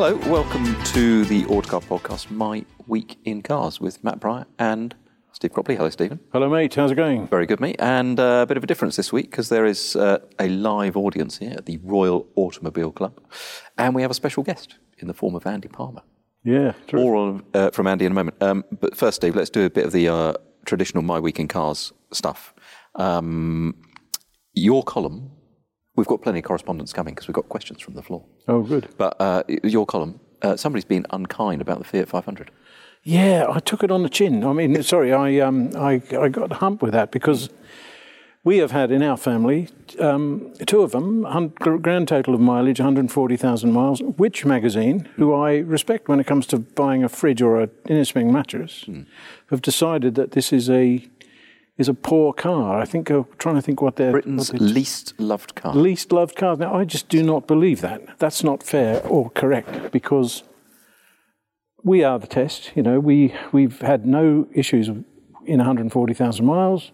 Hello, welcome to the Autocar podcast, My Week in Cars, with Matt Pryor and Steve Cropley. Hello, Stephen. Hello, mate. How's it going? Very good, mate. And uh, a bit of a difference this week because there is uh, a live audience here at the Royal Automobile Club, and we have a special guest in the form of Andy Palmer. Yeah. terrific. More on, uh, from Andy in a moment. Um, but first, Steve, let's do a bit of the uh, traditional My Week in Cars stuff. Um, your column, we've got plenty of correspondence coming because we've got questions from the floor. Oh, good. But uh, your column, uh, somebody's been unkind about the Fiat 500. Yeah, I took it on the chin. I mean, sorry, I um, I, I got humped with that because we have had in our family um, two of them, grand total of mileage, 140,000 miles. Which magazine, who I respect when it comes to buying a fridge or a inner spring mattress, have decided that this is a is a poor car. I think I'm trying to think what they're Britain's what they're- least loved car. least loved car. Now, I just do not believe that. That's not fair or correct because we are the test. You know, we we've had no issues in 140,000 miles.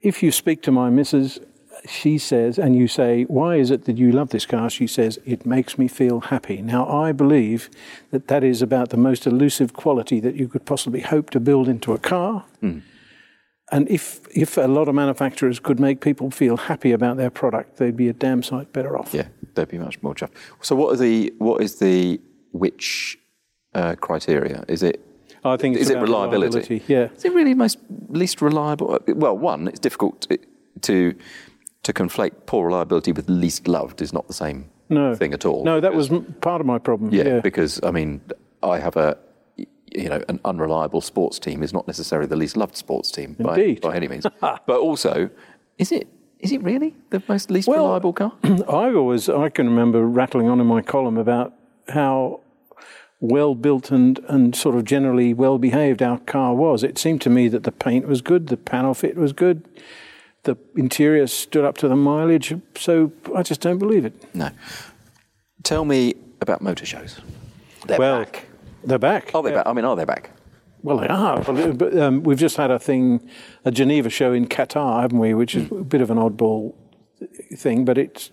If you speak to my missus, she says, and you say, "Why is it that you love this car?" She says, "It makes me feel happy." Now, I believe that that is about the most elusive quality that you could possibly hope to build into a car. Hmm. And if, if a lot of manufacturers could make people feel happy about their product, they'd be a damn sight better off. Yeah, they'd be much more chuffed. So, what are the what is the which uh, criteria? Is it I think it's is it about reliability? Yeah. Is it really most least reliable? Well, one, it's difficult to to, to conflate poor reliability with least loved is not the same No. thing at all. No, that was part of my problem. Yeah, Yeah. because I mean, I have a you know an unreliable sports team is not necessarily the least loved sports team by, by any means. but also, is it is it really the most least Well- reliable car? I always, I can remember rattling on in my column about how well built and, and sort of generally well behaved our car was. It seemed to me that the paint was good, the panel fit was good, the interior stood up to the mileage. So I just don't believe it. No. Tell me about motor shows. They're well, back. They're back. Are they Yeah. back? I mean, are they back? Well, they are. But, um, we've just had a thing, a Geneva show in Qatar, haven't we? Which is a bit of an oddball thing, but it's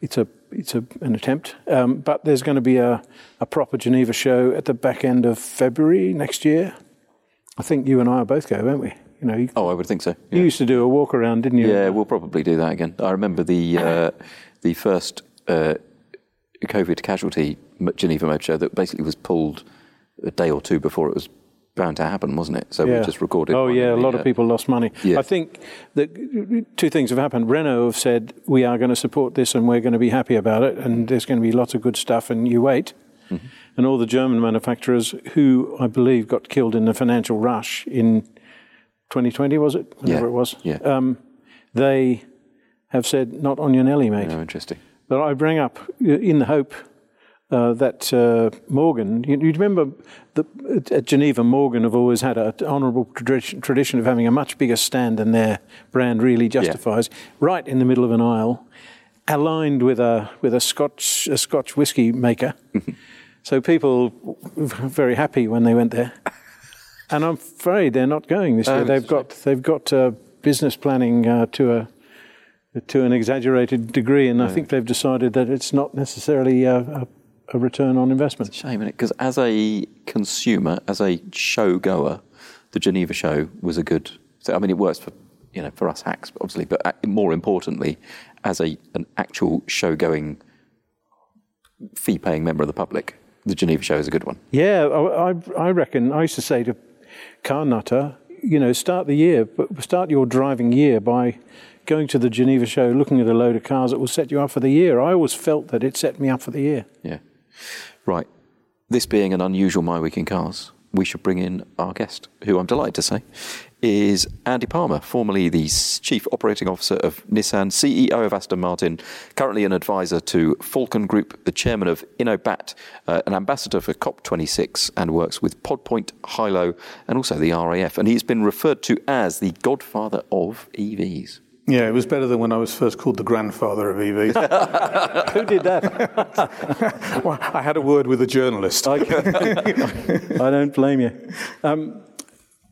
it's a it's a, an attempt. Um, but there's going to be a, a proper Geneva show at the back end of February next year. I think you and I are both go, won't we? You know, you, Oh, I would think so. you used to do a walk around, didn't you? Yeah, we'll probably do that again. I remember the uh, the first uh, COVID casualty Geneva Motor Show that basically was pulled a day or two before it was bound to happen, wasn't it? So we just recorded. Oh yeah, a the, lot uh, of people lost money. Yeah. I think that two things have happened. Renault have said we are going to support this and we're going to be happy about it, and there's going to be lots of good stuff, and you wait. Mm-hmm. And all the German manufacturers, who I believe got killed in the financial rush in 2020, was it? Whenever Yeah, it was. yeah. Um, they have said not on your Nelly, mate. Oh, interesting. But I bring up uh, in the hope uh, that uh, Morgan, you, you remember the, at Geneva, Morgan have always had an honourable tradition, tradition of having a much bigger stand than their brand really justifies, yeah. right in the middle of an aisle, aligned with a with a Scotch a Scotch whiskey maker. so people were very happy when they went there. And I'm afraid they're not going this year. Oh, they've got they've got uh, business planning uh, to a to an exaggerated degree, and I think they've decided that it's not necessarily a, a, a return on investment. It's a shame, Because as a consumer, as a show goer, the Geneva show was a good. I mean, it works for you know for us hacks, obviously, but uh, more importantly, as a an actual show going, fee paying member of the public, the Geneva show is a good one. Yeah, I, I reckon. I used to say to car nutter, you know, start the year, start your driving year by going to the Geneva show, looking at a load of cars that will set you up for the year. I always felt that it set me up for the year. Yeah. Right. This being an unusual My Week in Cars, we should bring in our guest, who I'm delighted to say is Andy Palmer, formerly the Chief Operating Officer of Nissan, CEO of Aston Martin, currently an advisor to Falcon Group, the chairman of InnoBat, uh, an ambassador for COP26, and works with Podpoint, Hilo, and also the RAF. And he's been referred to as the godfather of EVs. Yeah, it was better than when I was first called the grandfather of EVs. Who did that? well, I had a word with a journalist. I, don't blame you. Um,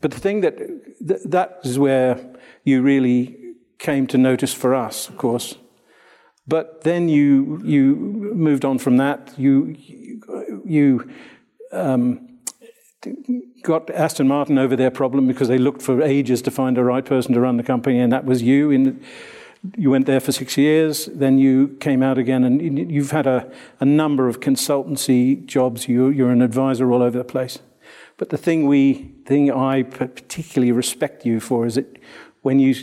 but the thing that th- that is where you really came to notice for us, of course. But then you you moved on from that. You you um, got Aston Martin over their problem because they looked for ages to find the right person to run the company, and that was you. In, you went there for six years, then you came out again, and you've had a, a number of consultancy jobs. You, you're an advisor all over the place. But the thing we, thing I particularly respect you for is that when you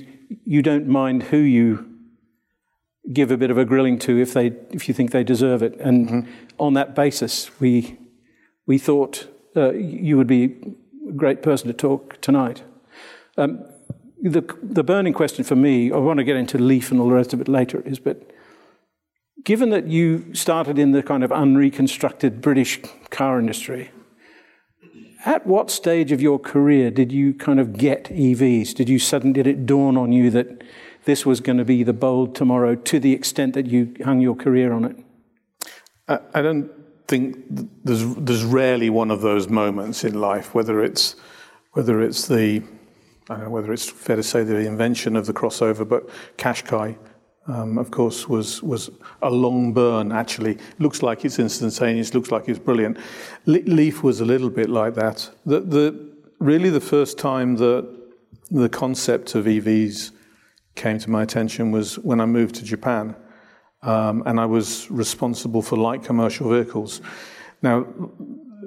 you don't mind who you give a bit of a grilling to if they if you think they deserve it, and mm-hmm. on that basis, we we thought uh, you would be a great person to talk tonight. Um, the, the burning question for me, I want to get into Leaf and all the rest of it later, is but given that you started in the kind of unreconstructed British car industry, at what stage of your career did you kind of get EVs? Did you suddenly, did it dawn on you that this was going to be the bold tomorrow to the extent that you hung your career on it? I, I don't think there's there's rarely one of those moments in life, whether it's whether it's the I don't know whether it's fair to say the invention of the crossover, but Qashqai, um, of course, was was a long burn. Actually, looks like it's instantaneous. Looks like it's brilliant. Le- Leaf was a little bit like that. The, the really the first time that the concept of EVs came to my attention was when I moved to Japan um, and I was responsible for light commercial vehicles. Now,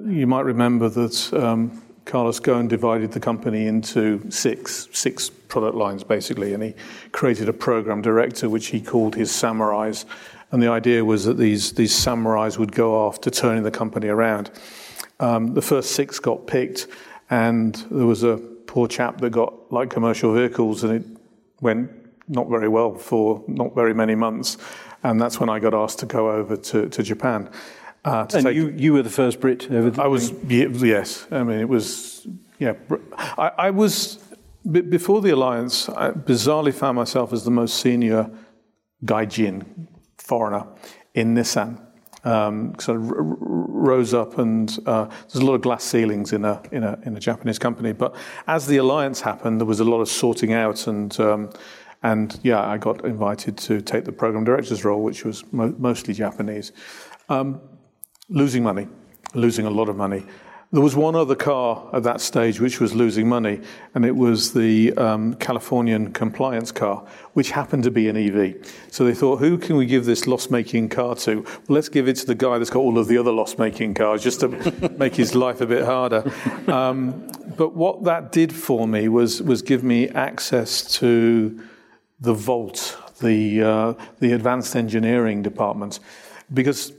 you might remember that um, Carlos Ghosn divided the company into six six product lines basically, and he created a program director which he called his samurais. And the idea was that these these samurais would go after turning the company around. Um, the first six got picked, and there was a poor chap that got light commercial vehicles, and it went not very well for not very many months. And that's when I got asked to go over to, to Japan. Uh, to and take, you, you were the first Brit over there? I was, yes. I mean, it was, yeah. I, I was, before the alliance, I bizarrely found myself as the most senior gaijin, foreigner, in Nissan. Um, so I r- rose up, and uh, there's a lot of glass ceilings in a, in a in a Japanese company. But as the alliance happened, there was a lot of sorting out and um, and yeah, I got invited to take the program director's role, which was mo- mostly Japanese. Um, losing money, losing a lot of money. There was one other car at that stage which was losing money, and it was the um, Californian compliance car, which happened to be an EV. So they thought, who can we give this loss making car to? Well, let's give it to the guy that's got all of the other loss making cars, just to make his life a bit harder. Um, but what that did for me was, was give me access to the Vault, the, uh, the advanced engineering department, because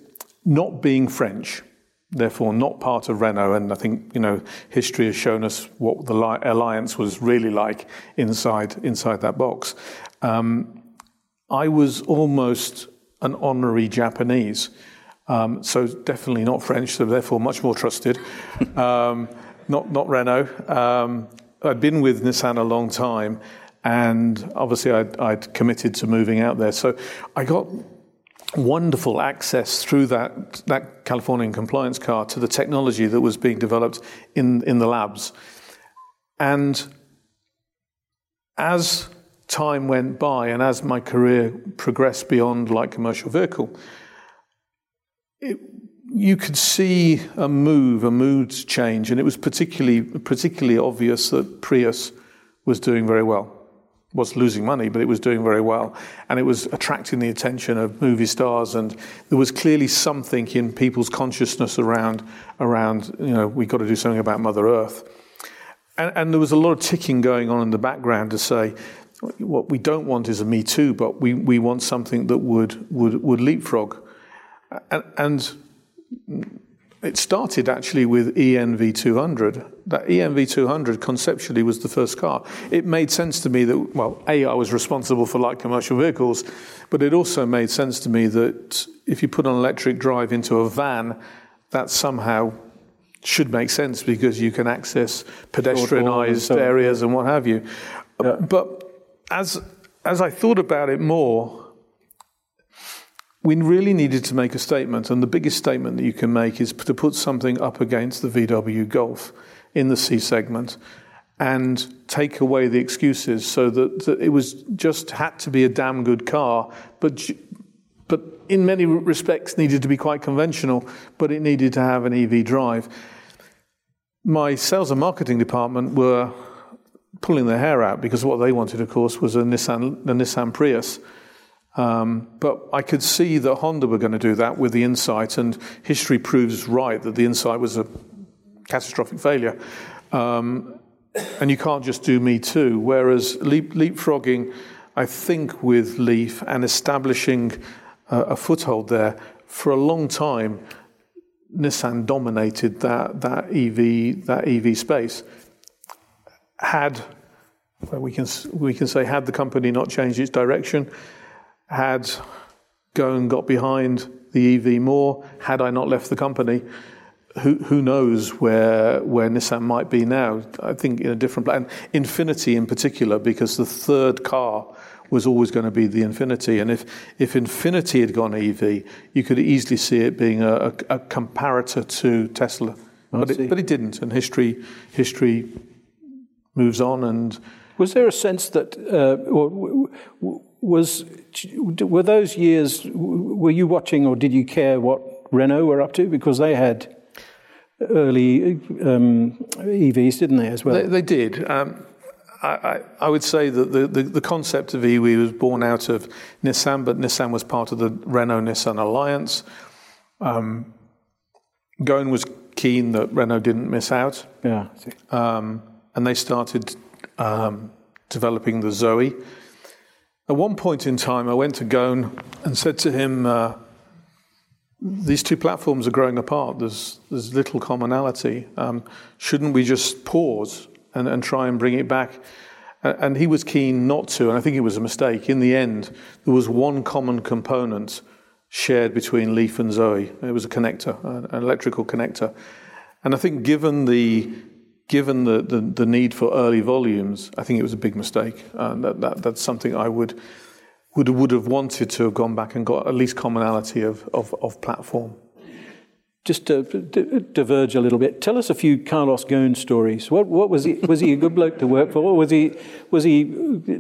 not being French, therefore not part of Renault, and I think you know history has shown us what the alliance was really like inside inside that box. Um, I was almost an honorary Japanese. Um, so definitely not French, so therefore much more trusted. um, not not Renault. Um, I'd been with Nissan a long time, and obviously I'd, I'd committed to moving out there. So I got wonderful access through that, that Californian compliance car to the technology that was being developed in, in the labs. And as time went by and as my career progressed beyond light commercial vehicle, it, you could see a move, a mood change, and it was particularly particularly obvious that Prius was doing very well. Was losing money, but it was doing very well, and it was attracting the attention of movie stars, and there was clearly something in people's consciousness around around you know we've got to do something about Mother Earth, and, and there was a lot of ticking going on in the background to say what we don't want is a Me Too, but we, we want something that would would would leapfrog, and, and it started actually with ENV200. That ENV200 conceptually was the first car. It made sense to me that, well, A, I was responsible for light commercial vehicles, but it also made sense to me that if you put an electric drive into a van, that somehow should make sense because you can access pedestrianized areas and what have you. Yeah. But as, as I thought about it more, we really needed to make a statement, and the biggest statement that you can make is to put something up against the VW Golf in the C segment and take away the excuses so that, that, it was just had to be a damn good car, but, but in many respects needed to be quite conventional, but it needed to have an EV drive. My sales and marketing department were pulling their hair out because what they wanted, of course, was a Nissan, a Nissan Prius um, but I could see that Honda were going to do that with the Insight, and history proves right that the Insight was a catastrophic failure. Um, and you can't just do Me Too. Whereas leap, leapfrogging, I think, with Leaf and establishing uh, a foothold there for a long time, Nissan dominated that, that EV that EV space. Had well, we can we can say had the company not changed its direction, had gone got behind the EV more, had I not left the company, who, who knows where where Nissan might be now? I think in a different plan. Infiniti in particular, because the third car was always going to be the Infiniti, and if if Infiniti had gone EV, you could easily see it being a, a, a comparator to Tesla, but it, but it didn't, and history history moves on and. Was there a sense that, uh, was were those years? Were you watching, or did you care what Renault were up to? Because they had early um, EVs, didn't they, as well? They, they did. Um, I, I, would say that the, the, the, concept of EV was born out of Nissan, but Nissan was part of the Renault Nissan alliance. Um, Ghosn was keen that Renault didn't miss out. Yeah. Um, and they started um, developing the Zoe. At one point in time, I went to Ghosn and said to him, uh, These two platforms are growing apart. There's, there's little commonality. Um, shouldn't we just pause and, and try and bring it back? And he was keen not to, and I think it was a mistake. In the end, there was one common component shared between Leaf and Zoe. It was a connector, an electrical connector. And I think, given the given the, the, the, need for early volumes, I think it was a big mistake. Uh, that, that, that's something I would, would, would have wanted to have gone back and got at least commonality of, of, of platform. Just to, to, diverge a little bit, tell us a few Carlos Ghosn stories. What, what was he? Was he a good bloke to work for? Was he was he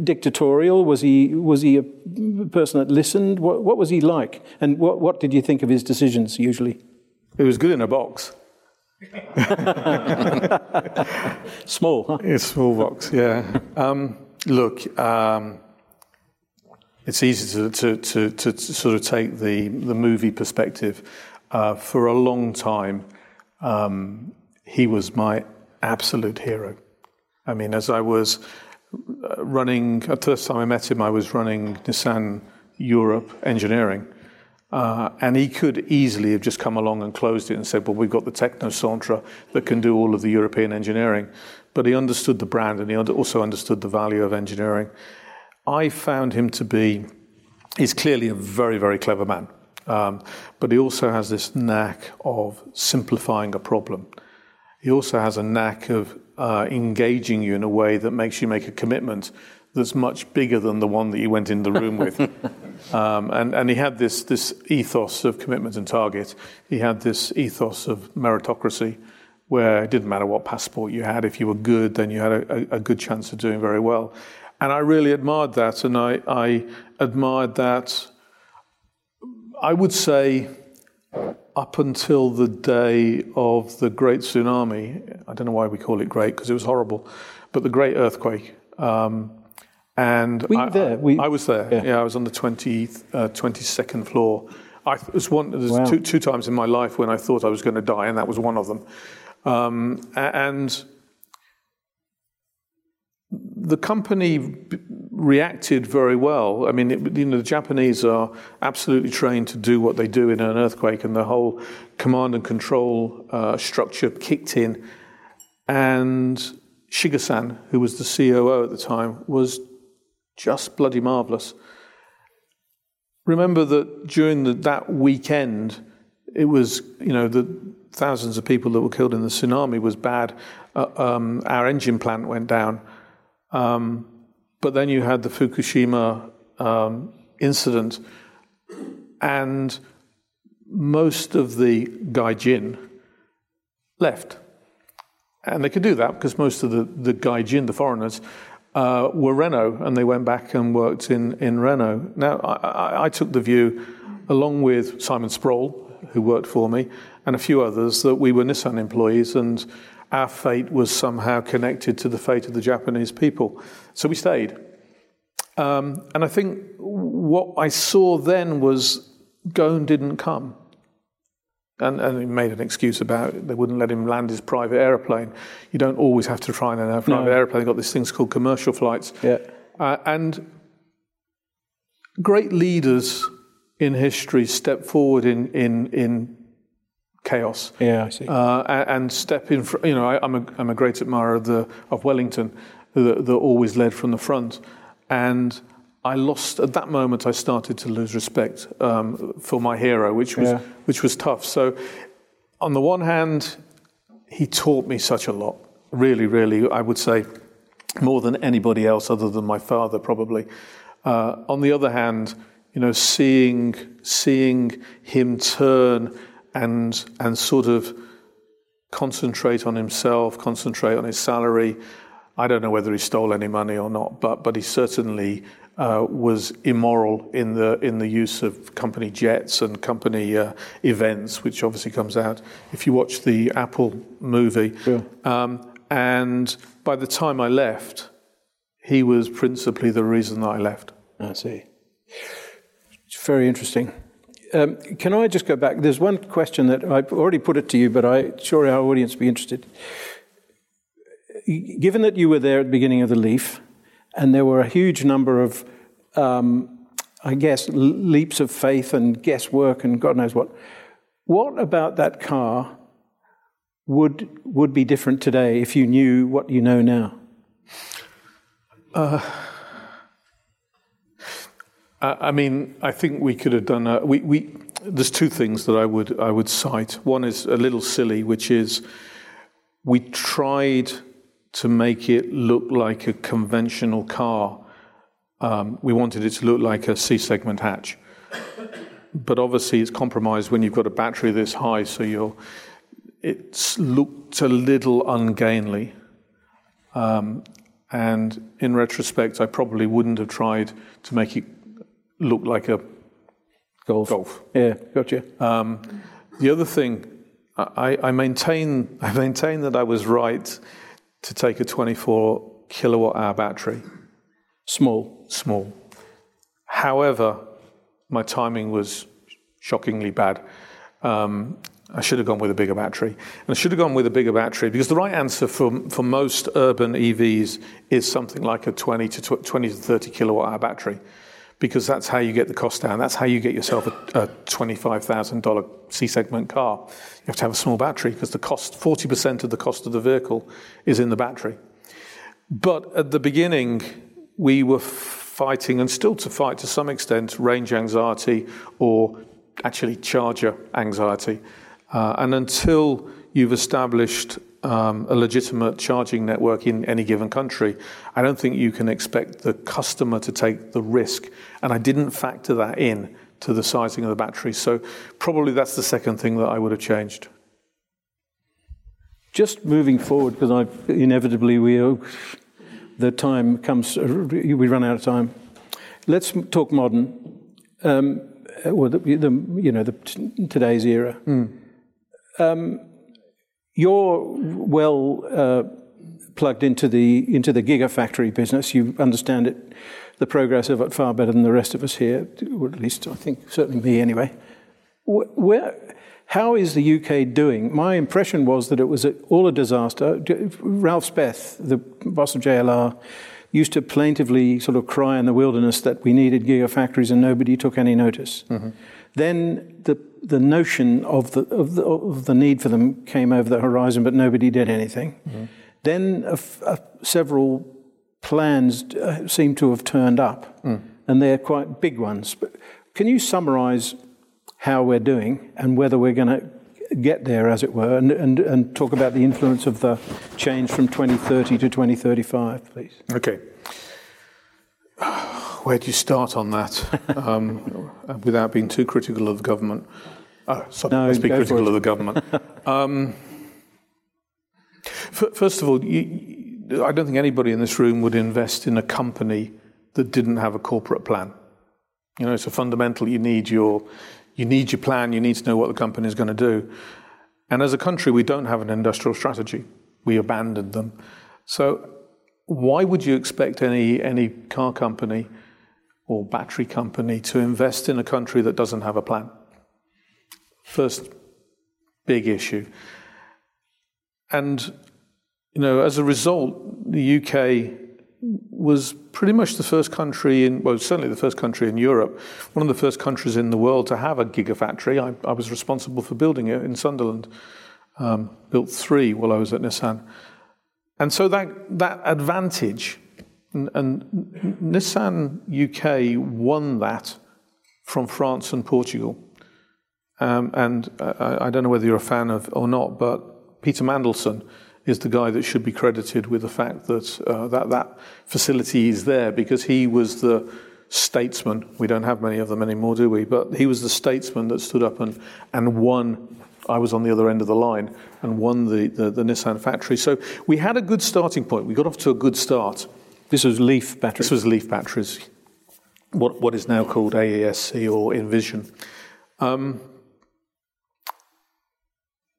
dictatorial? Was he was he a person that listened? What, what was he like? And what, what did you think of his decisions usually? He was good in a box. small, huh? It's small box, yeah. Um, look, um, it's easy to, to, to, to, sort of take the, the movie perspective. Uh, for a long time, um, he was my absolute hero. I mean, as I was uh, running, the first time I met him, I was running Nissan Europe engineering. Uh, and he could easily have just come along and closed it and said, well, we've got the Technocentre that can do all of the European engineering. But he understood the brand and he also understood the value of engineering. I found him to be, he's clearly a very, very clever man. Um, but he also has this knack of simplifying a problem. He also has a knack of uh, engaging you in a way that makes you make a commitment that's much bigger than the one that you went in the room with. um, and, and he had this, this ethos of commitment and target. He had this ethos of meritocracy, where it didn't matter what passport you had. If you were good, then you had a, a good chance of doing very well. And I really admired that. And I, I admired that, I would say, up until the day of the great tsunami. I don't know why we call it great, because it was horrible, but the great earthquake. Um, and were I, there? We, I, was there. Yeah. yeah. I was on the 20, uh, 22nd floor. I was one. There's wow. two, two, times in my life when I thought I was going to die, and that was one of them. Um, and the company reacted very well. I mean, it, you know, the Japanese are absolutely trained to do what they do in an earthquake, and the whole command and control uh, structure kicked in. And Shiga-san, who was the COO at the time, was just bloody marvelous. Remember that during the, that weekend, it was, you know, the thousands of people that were killed in the tsunami was bad. Uh, um, our engine plant went down. Um, but then you had the Fukushima um, incident, and most of the Gaijin left. And they could do that because most of the, the Gaijin, the foreigners, uh, were Renault, and they went back and worked in, in Renault. Now, I, I, took the view, along with Simon Sproul, who worked for me, and a few others, that we were Nissan employees, and our fate was somehow connected to the fate of the Japanese people. So we stayed. Um, and I think what I saw then was Ghosn didn't come. And, and he made an excuse about it. they wouldn't let him land his private aeroplane. You don't always have to try and have a private no. aeroplane. They've got these things called commercial flights. Yeah. Uh, and great leaders in history step forward in, in, in chaos. Yeah, I see. Uh, and, and, step in. Fr- you know, I, am a, I'm a great admirer of, the, of Wellington, that, that always led from the front. And I lost at that moment. I started to lose respect um, for my hero, which was yeah. which was tough. So, on the one hand, he taught me such a lot. Really, really, I would say more than anybody else, other than my father, probably. Uh, on the other hand, you know, seeing seeing him turn and and sort of concentrate on himself, concentrate on his salary. I don't know whether he stole any money or not, but but he certainly uh, was immoral in the in the use of company jets and company uh, events, which obviously comes out if you watch the Apple movie. Yeah. Um, and by the time I left, he was principally the reason that I left. I see. It's very interesting. Um, can I just go back? There's one question that I've already put it to you, but I'm sure our audience will be interested. Given that you were there at the beginning of the Leaf, and there were a huge number of, um, I guess, leaps of faith and guesswork and God knows what. What about that car would would be different today if you knew what you know now? Uh, I mean, I think we could have done. A, we, we, there's two things that I would I would cite. One is a little silly, which is we tried to make it look like a conventional car. Um, we wanted it to look like a C segment hatch. But obviously, it's compromised when you've got a battery this high, so you're, it looked a little ungainly. Um, and in retrospect, I probably wouldn't have tried to make it look like a golf. Golf. Yeah, gotcha. Um, the other thing, I, I, maintain, I maintain that I was right to take a 24 kilowatt hour battery. Small. Small. However, my timing was shockingly bad. Um, I should have gone with a bigger battery. And I should have gone with a bigger battery because the right answer for, for most urban EVs is something like a 20 to, 20 to 30 kilowatt hour battery because that's how you get the cost down. That's how you get yourself a, a $25,000 C segment car. You have to have a small battery because the cost, 40% of the cost of the vehicle is in the battery. But at the beginning, we were fighting, and still to fight to some extent, range anxiety or actually charger anxiety. Uh, and until you've established um, a legitimate charging network in any given country, I don't think you can expect the customer to take the risk. And I didn't factor that in to the sizing of the battery. So probably that's the second thing that I would have changed. Just moving forward, because I inevitably we the time comes, we run out of time. Let's talk modern, um, or the, the, you know the today's era. Mm. Um, you're well uh, plugged into the into the gigafactory business. You understand it, the progress of it far better than the rest of us here, or at least I think certainly me anyway. Where, how is the UK doing? My impression was that it was all a disaster. Ralph Speth, the boss of JLR, used to plaintively sort of cry in the wilderness that we needed gigafactories and nobody took any notice. Mm-hmm. Then the the notion of the, of the, of the need for them came over the horizon, but nobody did anything. Mm-hmm. Then a, a, several plans uh, seem to have turned up, mm. and they're quite big ones. But can you summarize how we're doing and whether we're going to get there, as it were, and, and, and talk about the influence of the change from 2030 to 2035, please? Okay. Where do you start on that um, without being too critical of the government? Oh, sorry, no, let's be critical of the government. um, f- first of all, you, I don't think anybody in this room would invest in a company that didn't have a corporate plan. You know, so fundamentally, you need your you need your plan. You need to know what the company is going to do. And as a country, we don't have an industrial strategy. We abandoned them. So why would you expect any any car company or battery company to invest in a country that doesn't have a plan. First big issue. And, you know, as a result, the UK was pretty much the first country in, well, certainly the first country in Europe, one of the first countries in the world to have a gigafactory. I, I was responsible for building it in Sunderland, um, built three while I was at Nissan. And so that, that advantage and, and Nissan UK won that from France and Portugal. Um, and I, don't know whether you're a fan of or not, but Peter Mandelson is the guy that should be credited with the fact that uh, that, that facility is there because he was the statesman. We don't have many of them anymore, do we? But he was the statesman that stood up and, and won. I was on the other end of the line and won the, the, the Nissan factory. So we had a good starting point. We got off to a good start. This was Leaf batteries? This was Leaf batteries, what, what is now called AESC or Envision. Um,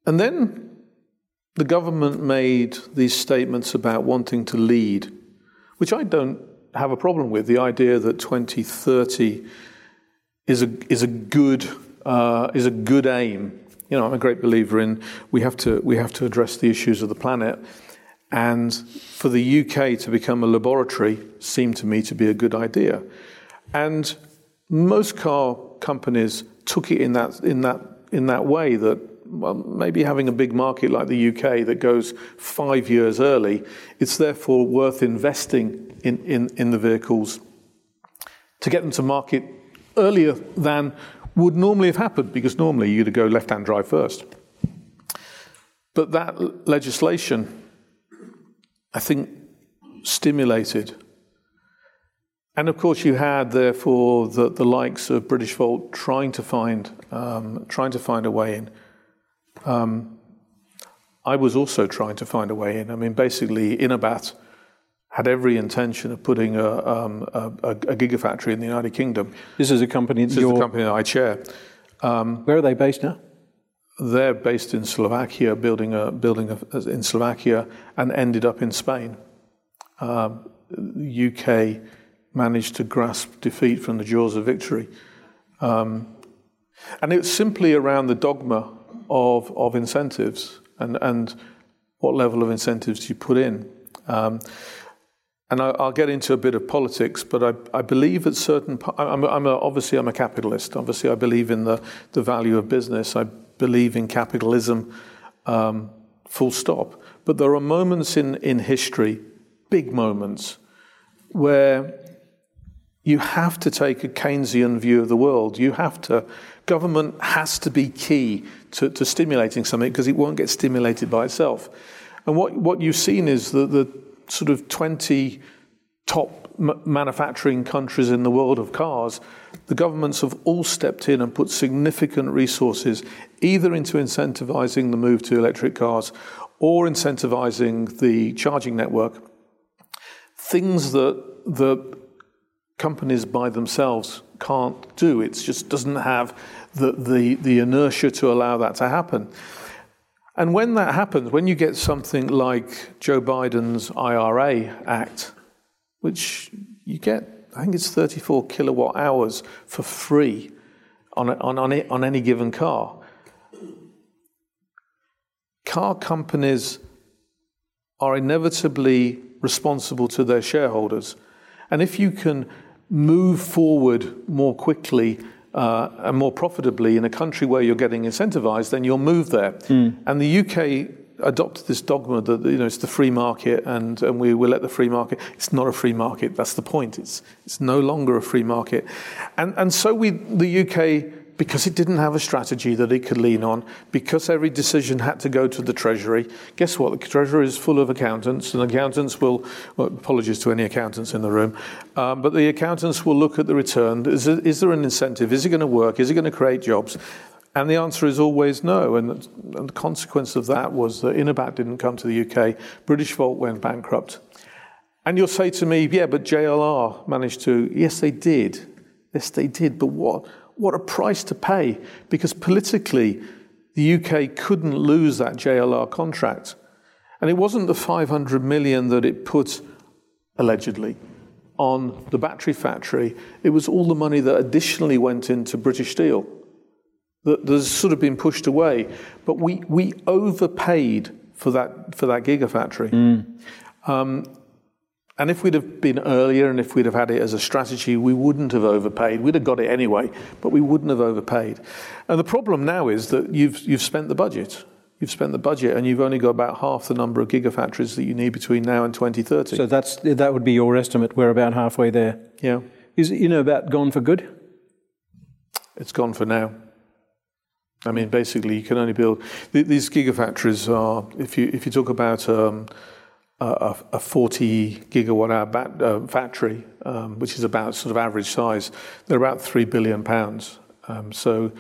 and then the government made these statements about wanting to lead, which I don't have a problem with. The idea that 2030 is a, is a, good, uh, is a good aim. You know, I'm a great believer in we have to, we have to address the issues of the planet and for the UK to become a laboratory seemed to me to be a good idea. And most car companies took it in that, in that, in that way that well, maybe having a big market like the UK that goes five years early, it's therefore worth investing in, in, in the vehicles to get them to market earlier than would normally have happened, because normally you'd go left hand drive first. But that legislation I think, stimulated. And of course, you had therefore the, the likes of Britishvolt trying to find um, trying to find a way in. Um, I was also trying to find a way in. I mean, basically, Inobat had every intention of putting a, um, a, a, gigafactory in the United Kingdom. This is a company. This is the company that I chair. Um, Where are they based now? They're based in Slovakia, building a building a, in Slovakia, and ended up in Spain. Um, the UK managed to grasp defeat from the jaws of victory, um, and it's simply around the dogma of of incentives and and what level of incentives you put in. Um, and I, will get into a bit of politics, but I, I believe at certain. I'm, I'm a, obviously I'm a capitalist. Obviously, I believe in the, the value of business. I believe in capitalism, um, full stop. But there are moments in, in history, big moments, where you have to take a Keynesian view of the world. You have to, government has to be key to, to stimulating something because it won't get stimulated by itself. And what, what you've seen is that the sort of 20 top manufacturing countries in the world of cars, the governments have all stepped in and put significant resources either into incentivizing the move to electric cars or incentivizing the charging network. Things that the companies by themselves can't do. It just doesn't have the, the, the inertia to allow that to happen. And when that happens, when you get something like Joe Biden's IRA Act, which you get, I think it's 34 kilowatt hours for free on, on, on, it, on any given car. Car companies are inevitably responsible to their shareholders. And if you can move forward more quickly uh, and more profitably in a country where you're getting incentivized, then you'll move there. Mm. And the UK adopted this dogma that you know it's the free market and, and we will let the free market. It's not a free market. That's the point. It's it's no longer a free market, and and so we the UK because it didn't have a strategy that it could lean on, because every decision had to go to the Treasury. Guess what? The Treasury is full of accountants, and accountants will, well, apologies to any accountants in the room, um, but the accountants will look at the return. Is, it, is there an incentive? Is it going to work? Is it going to create jobs? And the answer is always no. And, and the consequence of that was that InoBat didn't come to the UK, British Britishvolt went bankrupt. And you'll say to me, yeah, but JLR managed to. Yes, they did. Yes, they did. But what? what a price to pay because politically the UK couldn't lose that JLR contract. And it wasn't the 500 million that it put, allegedly, on the battery factory. It was all the money that additionally went into British Steel that has sort of been pushed away. But we, we overpaid for that, for that gigafactory. Mm. Um, and if we'd have been earlier and if we'd have had it as a strategy, we wouldn't have overpaid. We'd have got it anyway, but we wouldn't have overpaid. And the problem now is that you've, you've spent the budget. You've spent the budget and you've only got about half the number of gigafactories that you need between now and 2030. So that's, that would be your estimate. We're about halfway there. Yeah. Is it, you know, about gone for good? It's gone for now. I mean, basically, you can only build these gigafactories. Are if you if you talk about um, a, a 40 gigawatt hour bat, uh, factory, um, which is about sort of average size, they're about three billion pounds. Um, so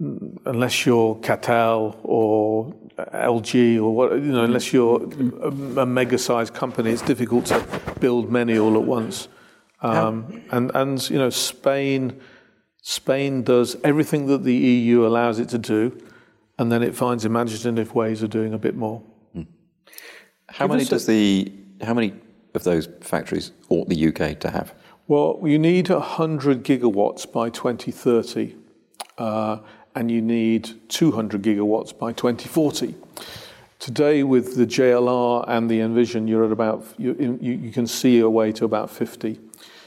mm, unless you're CATL or LG or what, you know, unless you're a, a mega sized company, it's difficult to build many all at once. Um, and, and, you know, Spain, Spain does everything that the EU allows it to do, and then it finds imaginative ways of doing a bit more. How many does the how many of those factories ought the UK to have? Well, you need 100 gigawatts by 2030, uh, and you need 200 gigawatts by 2040. Today, with the JLR and the Envision, you're at about you, you, you can see your way to about 50.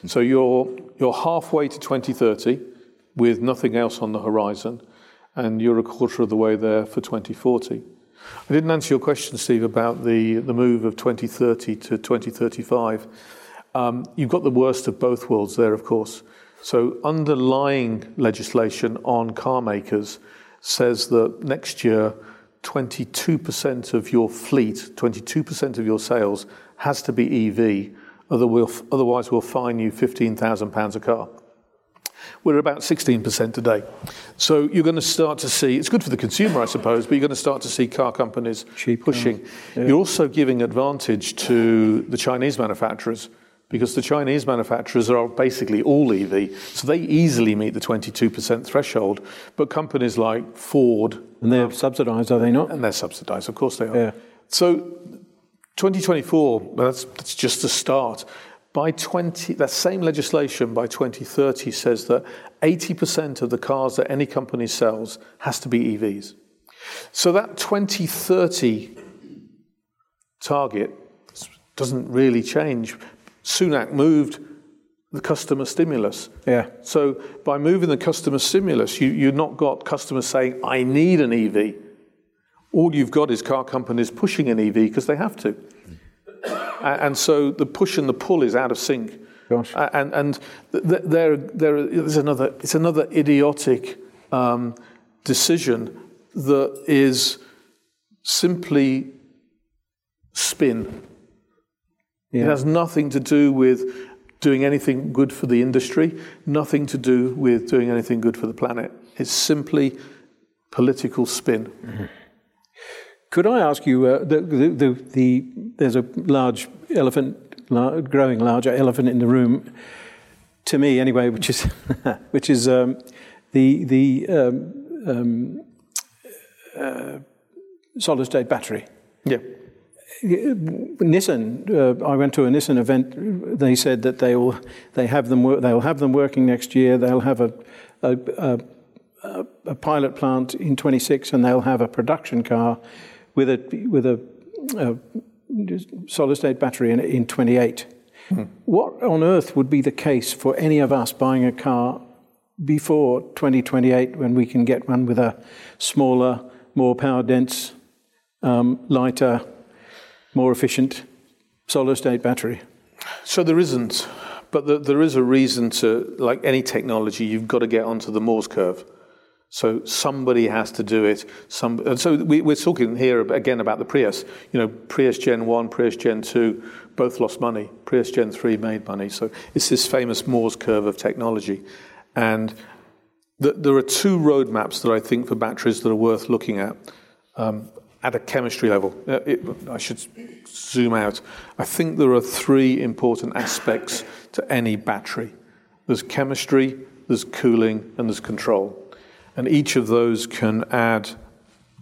So you're you're halfway to 2030 with nothing else on the horizon, and you're a quarter of the way there for 2040. I didn't answer your question, Steve, about the, the move of 2030 to 2035. Um, you've got the worst of both worlds there, of course. So, underlying legislation on car makers says that next year, 22% of your fleet, 22% of your sales has to be EV, otherwise, we'll fine you £15,000 a car. We're about 16% today. So you're going to start to see, it's good for the consumer, I suppose, but you're going to start to see car companies Cheap pushing. Yeah. You're also giving advantage to the Chinese manufacturers because the Chinese manufacturers are basically all EV, so they easily meet the 22% threshold. But companies like Ford. And they're subsidised, are they not? And they're subsidised, of course they are. Yeah. So 2024, that's, that's just the start by 20, that same legislation by 2030 says that 80% of the cars that any company sells has to be EVs. So that 2030 target doesn't really change. Sunak moved the customer stimulus. Yeah. So by moving the customer stimulus, you, you've not got customers saying, I need an EV. All you've got is car companies pushing an EV because they have to. And so the push and the pull is out of sync. Gosh. And and th- th- there there is another it's another idiotic um, decision that is simply spin. It has nothing to do with doing anything good for the industry, nothing to do with doing anything good for the planet. It's simply political spin. Could I ask you, uh, the, the, the, the, there's a large elephant, growing larger elephant in the room, to me anyway, which is, which is um, the, the um, um, uh, solid state battery. Yeah. Nissan, uh, I went to a Nissan event. They said that they will they have them they'll have them working next year. They'll have a a, a, a, a pilot plant in 26, and they'll have a production car with a with a, a solid state battery in, in 28. What on earth would be the case for any of us buying a car before 2028 when we can get one with a smaller, more power dense, um, lighter, more efficient solid state battery? So there isn't, but the, there is a reason to, like any technology, you've got to get onto the Moore's curve. So somebody has to do it. Some, and so we, we're talking here again about the Prius. You know, Prius Gen 1, Prius Gen 2, both lost money. Prius Gen 3 made money. So it's this famous Moore's curve of technology. And th- there are two roadmaps that I think for batteries that are worth looking at um, at a chemistry level. Uh, it, I should zoom out. I think there are three important aspects to any battery there's chemistry, there's cooling, and there's control. And each of those can add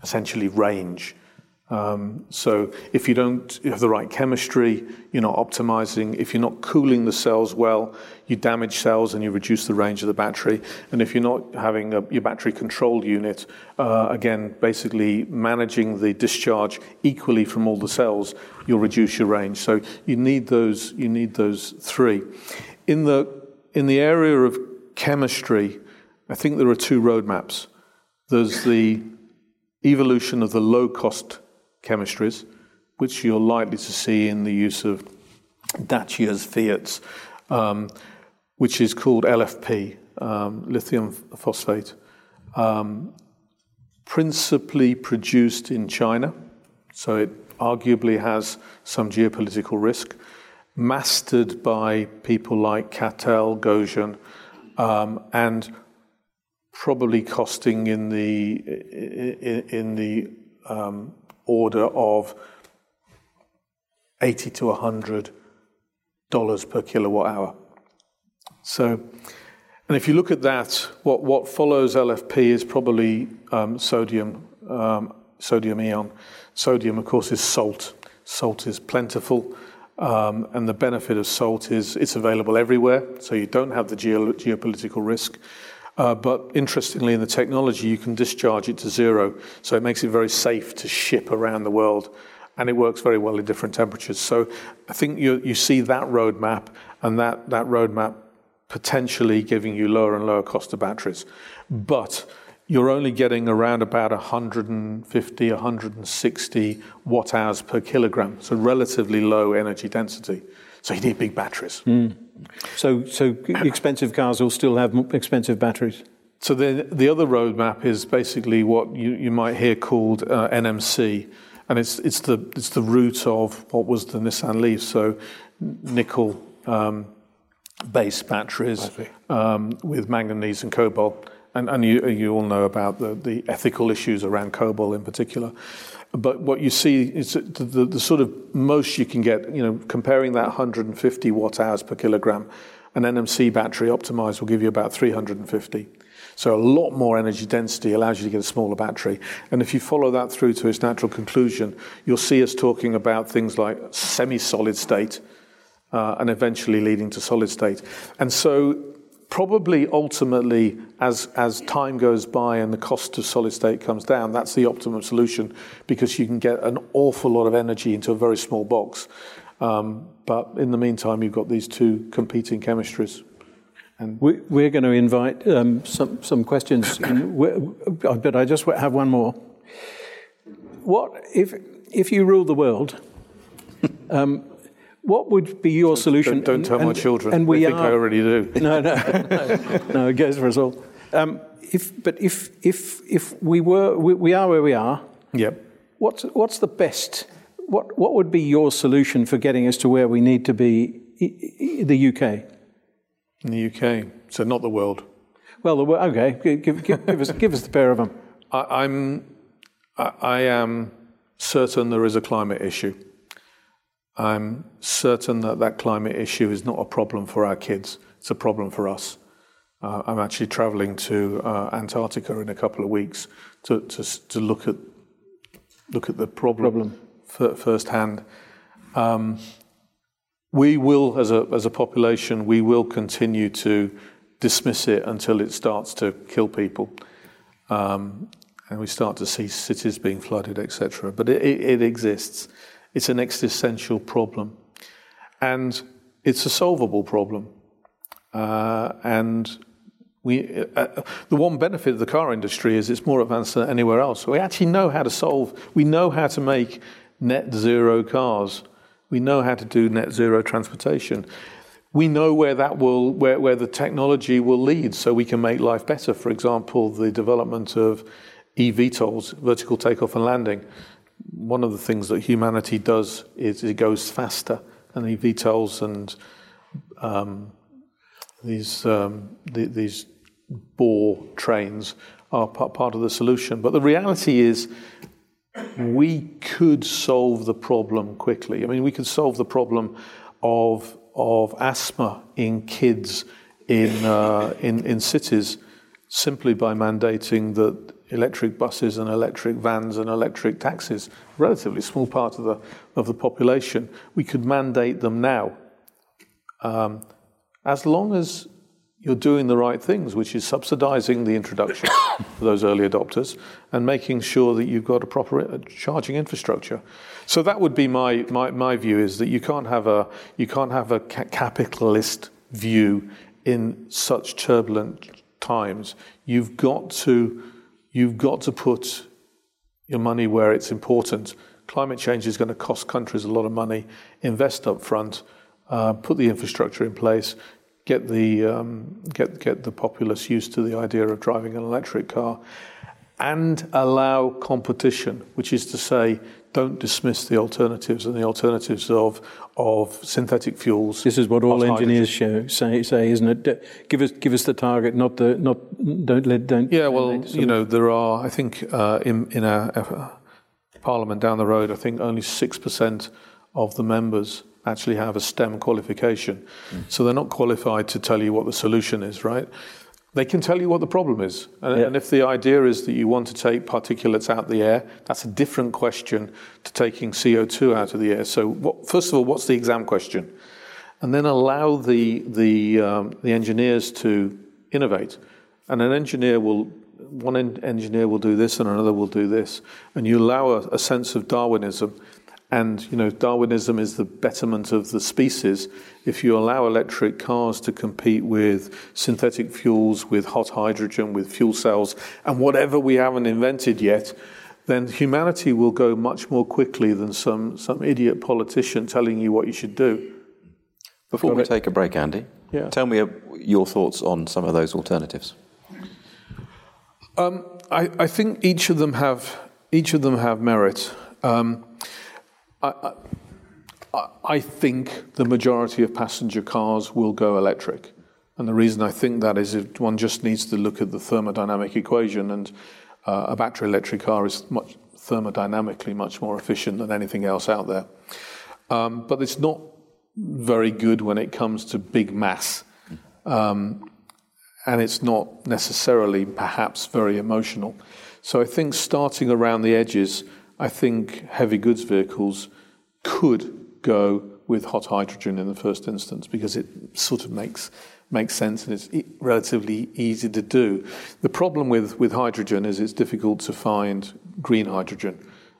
essentially range. Um, so if you don't have the right chemistry, you're not optimizing. If you're not cooling the cells well, you damage cells and you reduce the range of the battery. And if you're not having a, your battery control unit, uh, again, basically managing the discharge equally from all the cells, you'll reduce your range. So you need those. You need those three. In the in the area of chemistry, I think there are two roadmaps. There's the evolution of the low cost chemistries, which you're likely to see in the use of Dacia's Fiat's, um, which is called LFP, um, lithium phosphate, um, principally produced in China, so it arguably has some geopolitical risk, mastered by people like CATL, Gotion, um, and probably costing in the in, the um, order of eighty to hundred dollars per kilowatt hour. So, and if you look at that, what what follows LFP is probably um, sodium um, sodium ion. Sodium, of course, is salt. Salt is plentiful. Um, and the benefit of salt is it's available everywhere, so you don't have the geo- geopolitical risk. Uh, but interestingly, in the technology, you can discharge it to zero, so it makes it very safe to ship around the world, and it works very well in different temperatures. So I think you, you see that roadmap, and that, that roadmap potentially giving you lower and lower cost of batteries. But you're only getting around about 150, 160 watt hours per kilogram, so relatively low energy density. So you need big batteries. So, so expensive cars will still have expensive batteries. So the the other roadmap is basically what you, you might hear called uh, NMC, and it's it's the it's the root of what was the Nissan Leaf. So nickel um, based batteries um, with manganese and cobalt, and and you you all know about the the ethical issues around cobalt in particular. But what you see is the, the, sort of most you can get, you know, comparing that 150 watt hours per kilogram, an NMC battery optimized will give you about 350. So a lot more energy density allows you to get a smaller battery. And if you follow that through to its natural conclusion, you'll see us talking about things like semi-solid state uh, and eventually leading to solid state. And so probably ultimately, as, as time goes by and the cost of solid state comes down, that's the optimum solution because you can get an awful lot of energy into a very small box. Um, but in the meantime, you've got these two competing chemistries. We, we're going to invite um, some, some questions, but I just have one more. What if, if you rule the world? um, what would be your solution? Don't, don't tell And- my children. And we they think are, I already do. no, no, no, no, it goes for us all. Um, if, but if, if, if we were, we, we are where we are, Yep. what's, what's the best, what, what would be your solution for getting us to where we need to be, i- i- the UK? In the UK, so not the world. Well, the, okay, give, give, give, give us, give us the pair of them. I, I'm, I, I am certain there is a climate issue. I'm certain that that climate issue is not a problem for our kids. It's a problem for us. Uh, I'm actually travelling to uh, Antarctica in a couple of weeks to, to, to look at look at the problem, Problem. fir- firsthand. Um, we will, as a as a population, we will continue to dismiss it until it starts to kill people um, and we start to see cities being flooded, etc. But it, it, it exists. It's an existential problem, and it's a solvable problem. Uh, and we, uh, the one benefit of the car industry is it's more advanced than anywhere else. We actually know how to solve. We know how to make net zero cars. We know how to do net zero transportation. We know where that will, where, where the technology will lead, so we can make life better. For example, the development of eVTOLs, vertical takeoff and landing. One of the things that humanity does is it goes faster, and eVTOLs and um, these um, the, these Bohr trains are part, part of the solution. But the reality is, we could solve the problem quickly. I mean, we could solve the problem of of asthma in kids in uh, in in cities simply by mandating that electric buses and electric vans and electric taxis, relatively small part of the of the population, we could mandate them now um, as long as you're doing the right things, which is subsidizing the introduction for those early adopters and making sure that you've got a proper uh, charging infrastructure. So that would be my, my, my view is that you can't have a, you can't have a ca- capitalist view in such turbulent times. You've got to, you've got to put your money where it's important. Climate change is going to cost countries a lot of money. Invest up front, uh, put the infrastructure in place, get the um, get get the populace used to the idea of driving an electric car, and allow competition, which is to say, don't dismiss the alternatives and the alternatives of of synthetic fuels. This is what all engineers show, say, say, isn't it? Give us, give us the target, not the, not, don't let, don't. Yeah, well, you know, there are, I think, uh, in, in our uh, parliament down the road, I think only 6% of the members actually have a STEM qualification. So they're not qualified to tell you what the solution is, right? They can tell you what the problem is. And, Yeah. and if the idea is that you want to take particulates out of the air, that's a different question to taking CO2 out of the air. So, what, first of all, what's the exam question? and then allow the the um, the engineers to innovate. And an engineer will one en- engineer will do this, and another will do this, and you allow a, a sense of Darwinism. And you know, Darwinism is the betterment of the species. If you allow electric cars to compete with synthetic fuels, with hot hydrogen, with fuel cells, and whatever we haven't invented yet, then humanity will go much more quickly than some, some idiot politician telling you what you should do. Before we take a break, Andy, Yeah. tell me uh, your thoughts on some of those alternatives. Um, I, I think each of them have each of them have merit. Um, I, think the majority of passenger cars will go electric, and the reason I think that is if one just needs to look at the thermodynamic equation, and uh, a battery electric car is much thermodynamically much more efficient than anything else out there. Um, but it's not very good when it comes to big mass. Um, and it's not necessarily perhaps very emotional. So I think starting around the edges, I think heavy goods vehicles could go with hot hydrogen in the first instance because it sort of makes makes sense and it's e- relatively easy to do. The problem with, with hydrogen is it's difficult to find green hydrogen,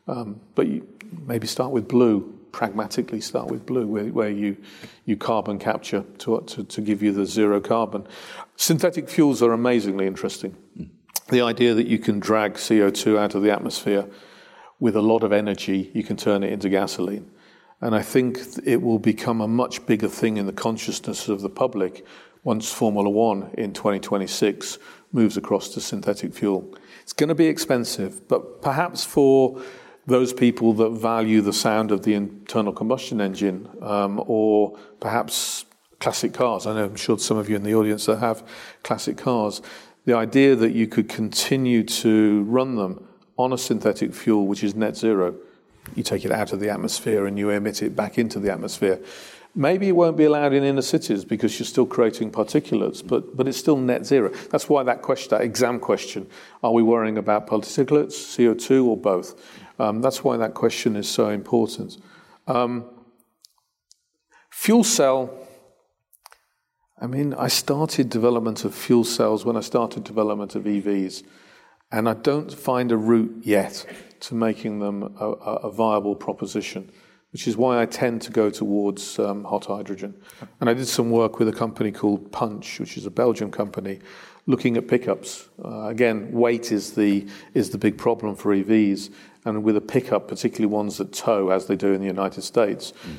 um, but you maybe start with blue. Pragmatically, start with blue, where, where you you carbon capture to, to to give you the zero carbon. Synthetic fuels are amazingly interesting. The idea that you can drag CO2 out of the atmosphere with a lot of energy, you can turn it into gasoline. And I think it will become a much bigger thing in the consciousness of the public once Formula One in 2026 moves across to synthetic fuel. It's going to be expensive, but perhaps for those people that value the sound of the internal combustion engine um, or perhaps classic cars. I know I'm sure some of you in the audience that have classic cars. The idea that you could continue to run them on a synthetic fuel which is net zero, you take it out of the atmosphere and you emit it back into the atmosphere. Maybe it won't be allowed in inner cities because you're still creating particulates, but, but it's still net zero. That's why that question, that exam question, are we worrying about particulates, CO2, or both? Um, that's why that question is so important. Um, fuel cell, I mean, I started development of fuel cells when I started development of EVs, and I don't find a route yet to making them a, a viable proposition which is why I tend to go towards um, hot hydrogen. And I did some work with a company called Punch, which is a Belgian company, looking at pickups. Uh, again, weight is the is the big problem for EVs, and with a pickup, particularly ones that tow, as they do in the United States, mm.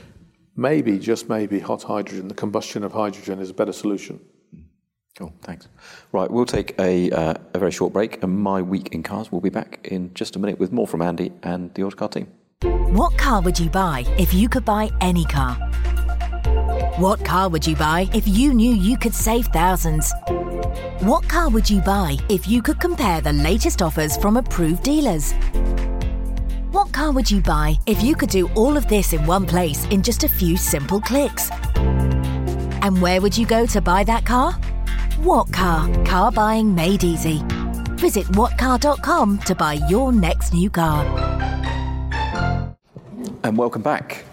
maybe just maybe hot hydrogen, the combustion of hydrogen, is a better solution. Cool, thanks. Right, we'll take a, uh, a very short break, and my week in cars will be back in just a minute with more from Andy and the Autocar team. What car would you buy if you could buy any car? What car would you buy if you knew you could save thousands? What car would you buy if you could compare the latest offers from approved dealers? What car would you buy if you could do all of this in one place in just a few simple clicks? And where would you go to buy that car? What car? Buying made easy. Visit whatcar.com to buy your next new car and welcome back.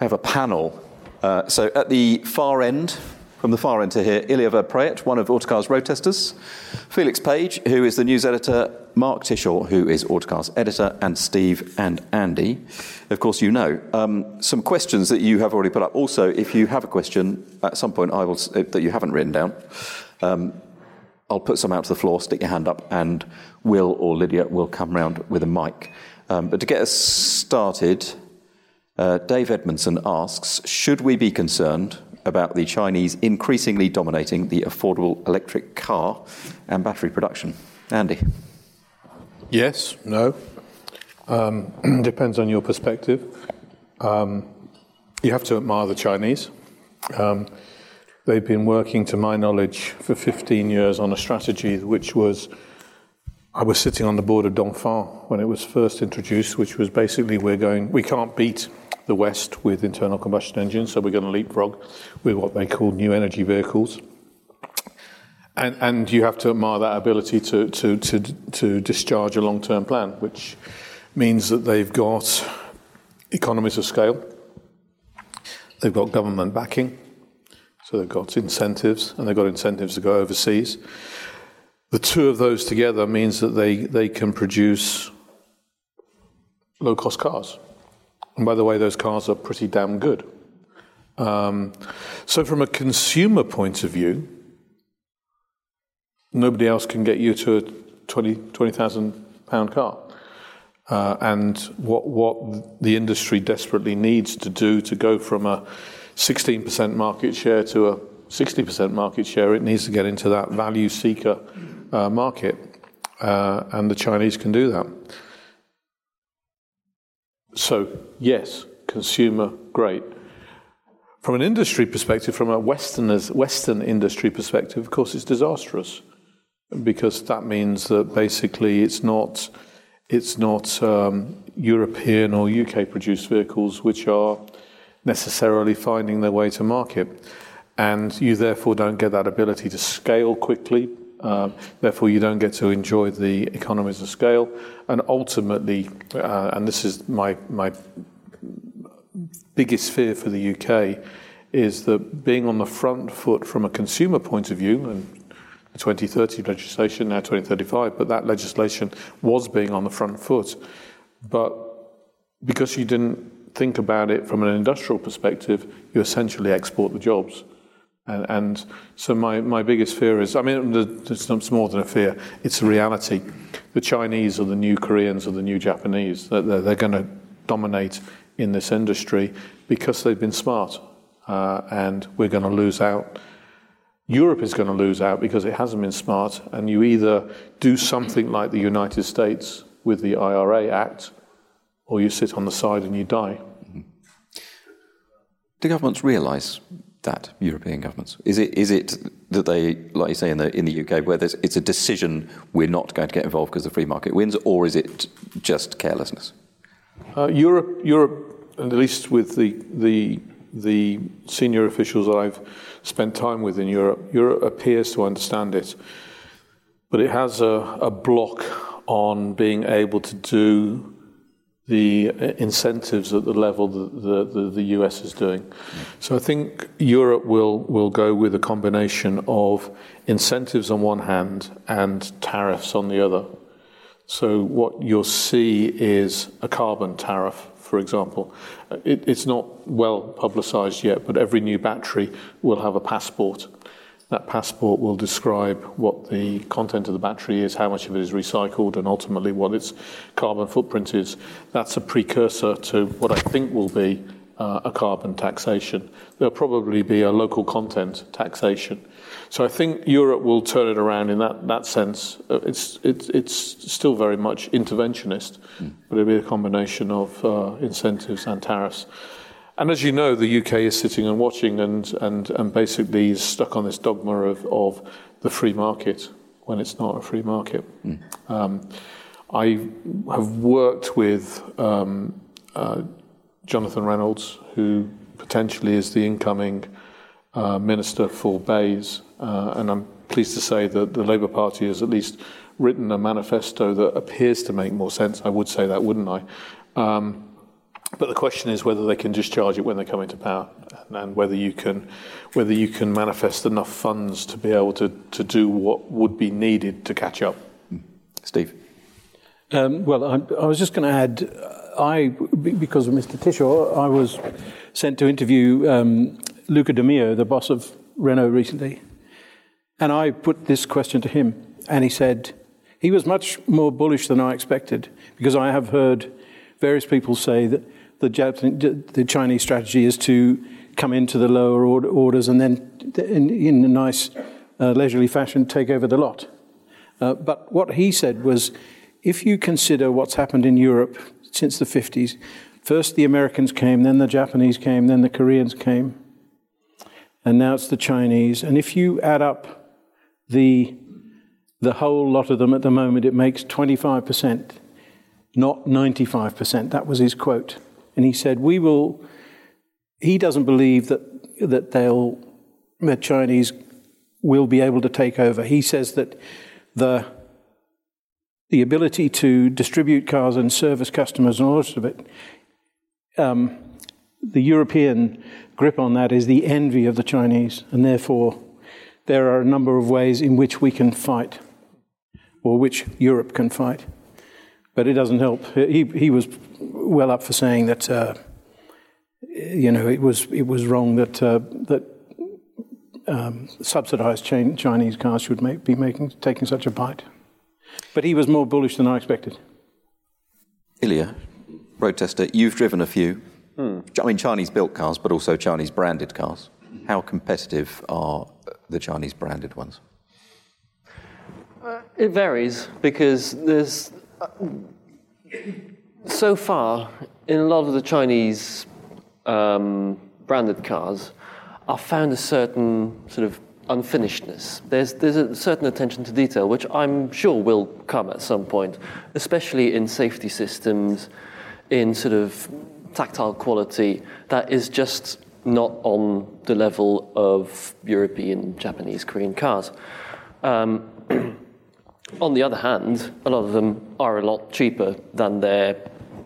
I have a panel. Uh, so at the far end, from the far end to here, Illya Verpraet, one of Autocar's road testers, Felix Page, who is the news editor, Mark Tisshaw, who is Autocar's editor, and Steve and Andy. Of course, you know. Um, some questions that you have already put up. Also, if you have a question at some point I will, that you haven't written down, um, I'll put some out to the floor, stick your hand up, and Will or Lydia will come round with a mic. Um, but to get us started, uh, Dave Edmondson asks Should we be concerned about the Chinese increasingly dominating the affordable electric car and battery production? Andy. Yes, no. Um, depends on your perspective. Um, you have to admire the Chinese. Um, they've been working, to my knowledge, for 15 years on a strategy which was I was sitting on the board of Dongfeng when it was first introduced, which was basically we're going, we can't beat the West with internal combustion engines, so we're going to leapfrog with what they call new energy vehicles. And, and you have to admire that ability to, to, to, to discharge a long term plan, which means that they've got economies of scale, they've got government backing, so they've got incentives, and they've got incentives to go overseas. The two of those together means that they, they can produce low cost cars. And by the way, those cars are pretty damn good. Um, so, from a consumer point of view, nobody else can get you to a 20, 20,000 pound car. Uh, and what, what the industry desperately needs to do to go from a 16% market share to a 60% market share, it needs to get into that value seeker uh, market. Uh, and the Chinese can do that. So, yes, consumer, great. From an industry perspective, from a Westerners, Western industry perspective, of course, it's disastrous because that means that basically it's not, it's not um, European or UK produced vehicles which are necessarily finding their way to market. And you therefore don't get that ability to scale quickly um, therefore, you don't get to enjoy the economies of scale. And ultimately, uh, and this is my, my biggest fear for the UK, is that being on the front foot from a consumer point of view, and the 2030 legislation, now 2035, but that legislation was being on the front foot. But because you didn't think about it from an industrial perspective, you essentially export the jobs. And, and, so my, my biggest fear is, I mean, it's more than a fear, it's a reality. The Chinese are the new Koreans or the new Japanese. They're, they're going to dominate in this industry because they've been smart. Uh, and we're going to lose out. Europe is going to lose out because it hasn't been smart. And you either do something like the United States with the IRA Act, or you sit on the side and you die. Do governments realise that European governments? Is it is it that they, like you say in the in the UK, where it's a decision we're not going to get involved because the free market wins, or is it just carelessness? Uh, Europe, Europe, at least with the the the senior officials that I've spent time with in Europe, Europe appears to understand it, but it has a, a block on being able to do the uh, incentives at the level that the, the, the, US is doing. So I think Europe will, will go with a combination of incentives on one hand and tariffs on the other. So what you'll see is a carbon tariff, for example. It, it's not well publicized yet, but every new battery will have a passport that passport will describe what the content of the battery is, how much of it is recycled, and ultimately what its carbon footprint is. That's a precursor to what I think will be uh, a carbon taxation. There'll probably be a local content taxation. So I think Europe will turn it around in that, that sense. Uh, it's, it's, it's still very much interventionist, mm. but it'll be a combination of uh, incentives and tariffs. And as you know, the UK is sitting and watching and, and, and basically is stuck on this dogma of, of the free market when it's not a free market. Mm. Um, I have worked with um, uh, Jonathan Reynolds, who potentially is the incoming uh, Minister for BEIS, uh, and I'm pleased to say that the Labour Party has at least written a manifesto that appears to make more sense. I would say that, wouldn't I? Um, but the question is whether they can discharge it when they come into power, and whether you can, whether you can manifest enough funds to be able to, to do what would be needed to catch up. Steve. Um, well, I, I, was just going to add, I because of Mr. Tisshaw, I was sent to interview um, Luca De Meo, the boss of Renault, recently, and I put this question to him, and he said he was much more bullish than I expected because I have heard various people say that the, Japanese, the Chinese strategy is to come into the lower order, orders and then, in, in a nice, uh, leisurely fashion, take over the lot. Uh, but what he said was if you consider what's happened in Europe since the 50s, first the Americans came, then the Japanese came, then the Koreans came, and now it's the Chinese. And if you add up the, the whole lot of them at the moment, it makes 25%, not 95%. That was his quote and he said, "We will." He doesn't believe that that they'll the Chinese will be able to take over. He says that the the ability to distribute cars and service customers and all the rest of it, um, the European grip on that is the envy of the Chinese, and therefore there are a number of ways in which we can fight, or which Europe can fight but it doesn't help. He, he was well up for saying that, uh, you know, it was, it was wrong that, uh, that um, subsidized Chinese cars should make, be making, taking such a bite. But he was more bullish than I expected. Illya, road tester, you've driven a few. Hmm. I mean, Chinese built cars, but also Chinese branded cars. How competitive are the Chinese branded ones? Uh, it varies because there's so far, in a lot of the Chinese um, branded cars, I've found a certain sort of unfinishedness. There's, there's a certain attention to detail, which I'm sure will come at some point, especially in safety systems, in sort of tactile quality, that is just not on the level of European, Japanese, Korean cars. Um, On the other hand, a lot of them are a lot cheaper than their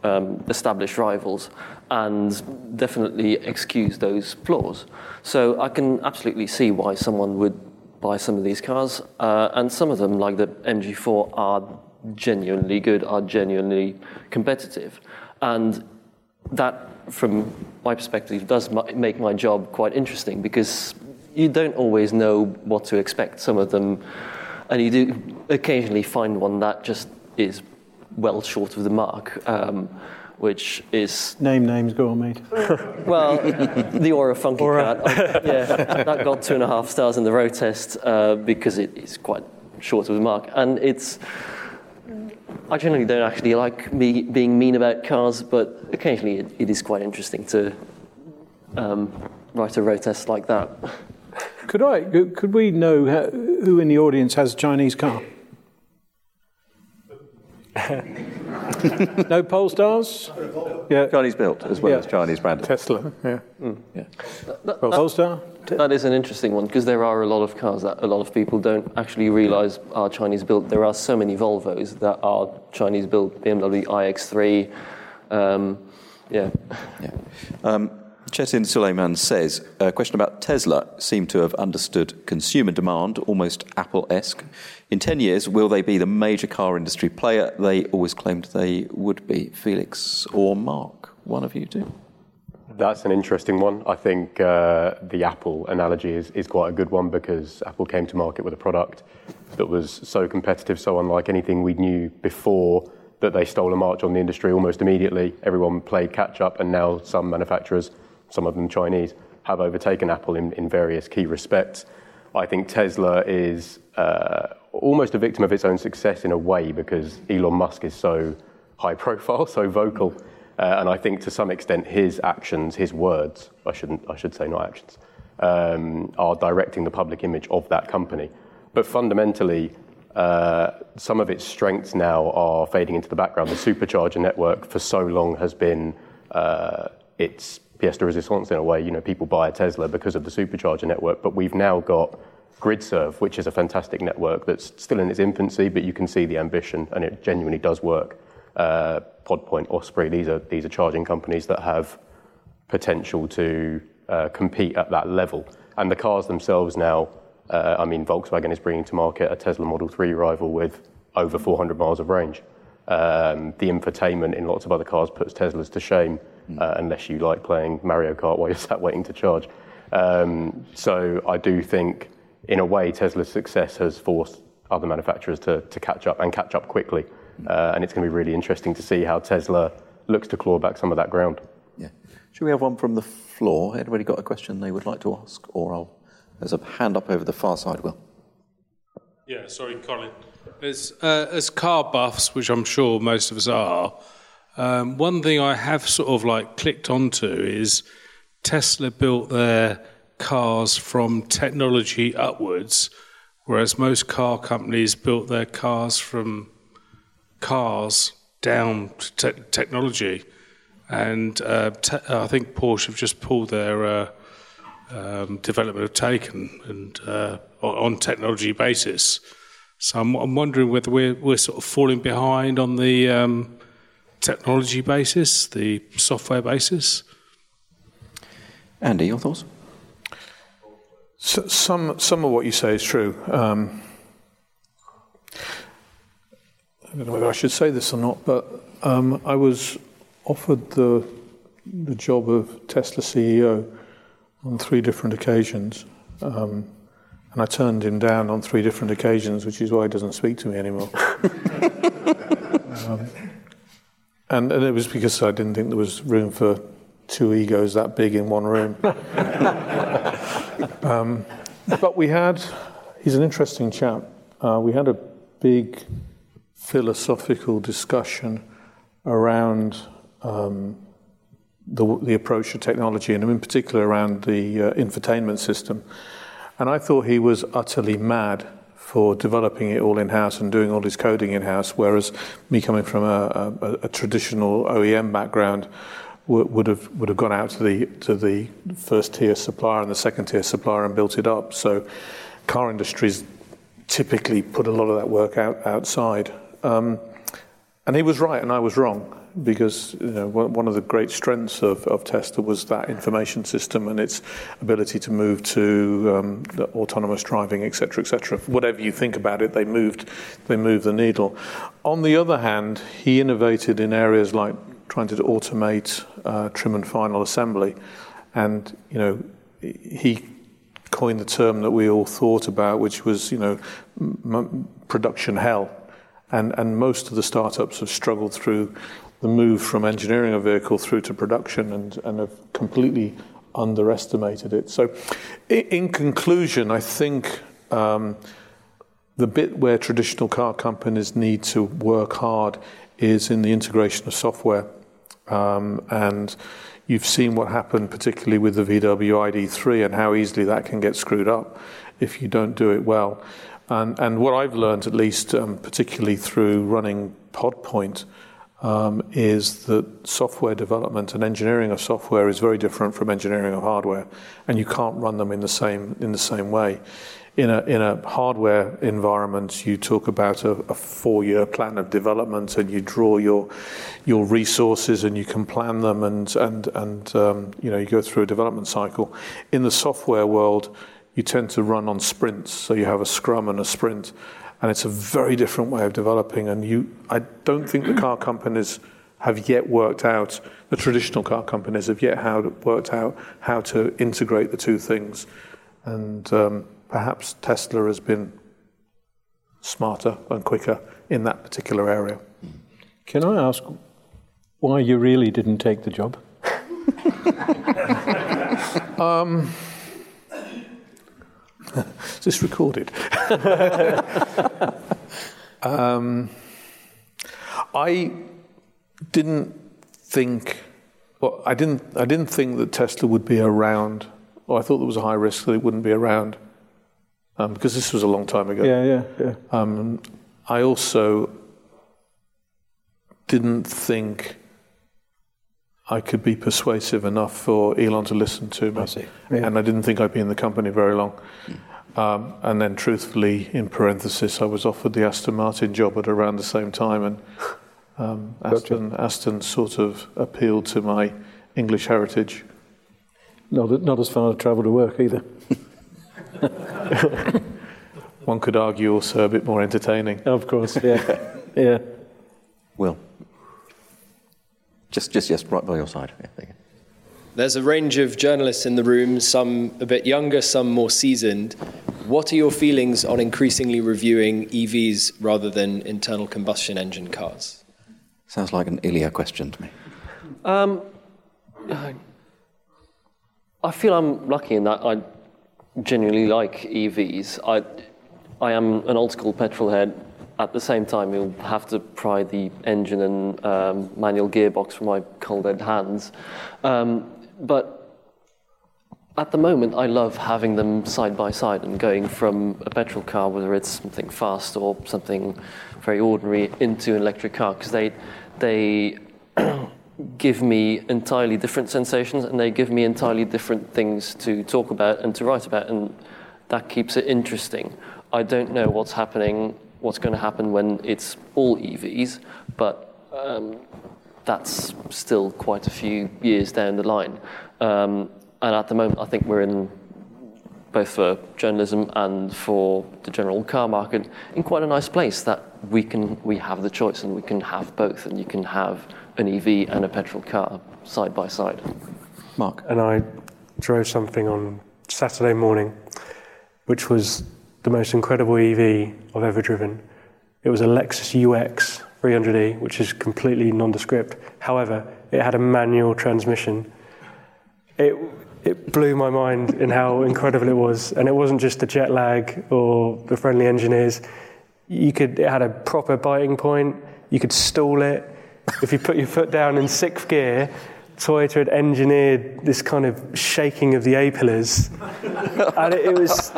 um, established rivals and definitely excuse those flaws. So I can absolutely see why someone would buy some of these cars. Uh, and some of them, like the MG4, are genuinely good, are genuinely competitive. And that, from my perspective, does make my job quite interesting because you don't always know what to expect. Some of them and you do occasionally find one that just is well short of the mark. Um, which is Name names, go on, mate. well, the Ora Funky Ora. card. yeah, that got two and a half stars in the road test uh, because it is quite short of the mark, and it's. I generally don't actually like me being mean about cars, but occasionally it, it is quite interesting to um, write a road test like that. Could I? Could we know who in the audience has a Chinese car? no Polestars? Yeah. Chinese built as well Yeah. as Chinese branded. Tesla, yeah. Yeah. Polestar? That is an interesting one because there are a lot of cars that a lot of people don't actually realize are Chinese built. There are so many Volvos that are Chinese built, BMW iX3. Um, yeah. Yeah. Um, Chetin Suleiman says, a question about Tesla seem to have understood consumer demand, almost Apple-esque. In 10 years, will they be the major car industry player they always claimed they would be? Felix or Mark? One of you two? That's an interesting one. I think uh, the Apple analogy is, is quite a good one because Apple came to market with a product that was so competitive, so unlike anything we knew before, that they stole a march on the industry almost immediately. Everyone played catch up, and now some manufacturers, some of them Chinese, have overtaken Apple in, in various key respects. I think Tesla is uh, almost a victim of its own success in a way because Elon Musk is so high profile, so vocal. Uh, and I think to some extent his actions, his words, I shouldn't, I should say not actions, um, are directing the public image of that company. But fundamentally, uh, some of its strengths now are fading into the background. The supercharger network for so long has been uh, its pièce de résistance in a way. You know, people buy a Tesla because of the supercharger network, but we've now got GridServe, which is a fantastic network that's still in its infancy, but you can see the ambition, and it genuinely does work. Uh, Podpoint, Osprey, these are these are charging companies that have potential to uh, compete at that level. And the cars themselves now, uh, I mean, Volkswagen is bringing to market a Tesla Model 3 rival with over 400 miles of range. Um, the infotainment in lots of other cars puts Teslas to shame, uh, unless you like playing Mario Kart while you're sat waiting to charge. Um, so I do think, in a way, Tesla's success has forced other manufacturers to, to catch up and catch up quickly. Uh, and it's going to be really interesting to see how Tesla looks to claw back some of that ground. Yeah. Should we have one from the floor? Anybody got a question they would like to ask? Or I'll, there's a hand up over the far side, Will. Yeah, sorry, Colin. As, uh, as car buffs, which I'm sure most of us are, um, one thing I have sort of like clicked onto is Tesla built their cars from technology upwards, whereas most car companies built their cars from cars down to te- technology. And uh, te- I think Porsche have just pulled their uh, um, development of Taycan and uh, on technology basis. So I'm, I'm wondering whether we're, we're sort of falling behind on the um, technology basis, the software basis. Andy, your thoughts? So, some some of what you say is true. Um, I don't know whether I should say this or not, but um, I was offered the the job of Tesla CEO on three different occasions, um, and I turned him down on three different occasions, which is why he doesn't speak to me anymore. um, and, and it was because I didn't think there was room for two egos that big in one room. Um, but we had, he's an interesting chap. Uh, we had a big philosophical discussion around um, the, the approach to technology, and in particular around the uh, infotainment system. And I thought he was utterly mad for developing it all in house and doing all his coding in house, whereas me coming from a, a, a traditional OEM background, would have would have gone out to the to the first tier supplier and the second tier supplier and built it up. So, car industries typically put a lot of that work out outside. Um, and he was right, and I was wrong because you know one of the great strengths of, of Tesla was that information system and its ability to move to um, autonomous driving, etc., etc. Whatever you think about it, they moved they moved the needle. On the other hand, he innovated in areas like trying to automate uh, trim and final assembly. And, you know, he coined the term that we all thought about, which was, you know, m- production hell. And, and most of the startups have struggled through the move from engineering a vehicle through to production and, and have completely underestimated it. So, in, conclusion, I think um, the bit where traditional car companies need to work hard is in the integration of software. Um, and you've seen what happened, particularly with the VW ID3, and how easily that can get screwed up if you don't do it well. And, and what I've learned, at least, um, particularly through running PodPoint, um, is that software development and engineering of software is very different from engineering of hardware, and you can't run them in the same in the same way. In a in a hardware environment, you talk about a, a four-year plan of development, and you draw your your resources, and you can plan them, and and and um, you know you go through a development cycle. In the software world, you tend to run on sprints, so you have a scrum and a sprint and it's a very different way of developing. And you, I don't think the car companies have yet worked out, the traditional car companies have yet how, worked out how to integrate the two things. And um, perhaps Tesla has been smarter and quicker in that particular area. Can I ask why you really didn't take the job? um, is this recorded? um, I didn't think, well, I didn't, I didn't think that Tesla would be around, or I thought there was a high risk that it wouldn't be around, um, because this was a long time ago. Yeah, yeah, yeah. Um, I also didn't think I could be persuasive enough for Elon to listen to me. I see. Yeah. And I didn't think I'd be in the company very long. Um, and then, truthfully, in parenthesis, I was offered the Aston Martin job at around the same time, and um, Aston, Aston sort of appealed to my English heritage. Not, not as far to travel to work either. One could argue also a bit more entertaining. Of course, yeah. yeah. Will. Just, just, yes, right by your side. Yeah, There's a range of journalists in the room, some a bit younger, some more seasoned. What are your feelings on increasingly reviewing EVs rather than internal combustion engine cars? Sounds like an Illya question to me. Um, I feel I'm lucky in that I genuinely like EVs. I, I am an old school petrol head at the same time, you'll have to pry the engine and um, manual gearbox from my cold dead hands. Um, but at the moment, I love having them side by side and going from a petrol car, whether it's something fast or something very ordinary, into an electric car, because they, they give me entirely different sensations and they give me entirely different things to talk about and to write about, and that keeps it interesting. I don't know what's happening what's going to happen when it's all EVs, but um, that's still quite a few years down the line. Um, and at the moment, I think we're in both for journalism and for the general car market in quite a nice place that we can we have the choice and we can have both and you can have an EV and a petrol car side by side. Mark and I drove something on Saturday morning, which was the most incredible EV I've ever driven. It was a Lexus UX 300e, which is completely nondescript. However, it had a manual transmission. It, it blew my mind in how incredible it was. And it wasn't just the jet lag or the friendly engineers. You could, it had a proper biting point. You could stall it. If you put your foot down in sixth gear, Toyota had engineered this kind of shaking of the A pillars. and it, it was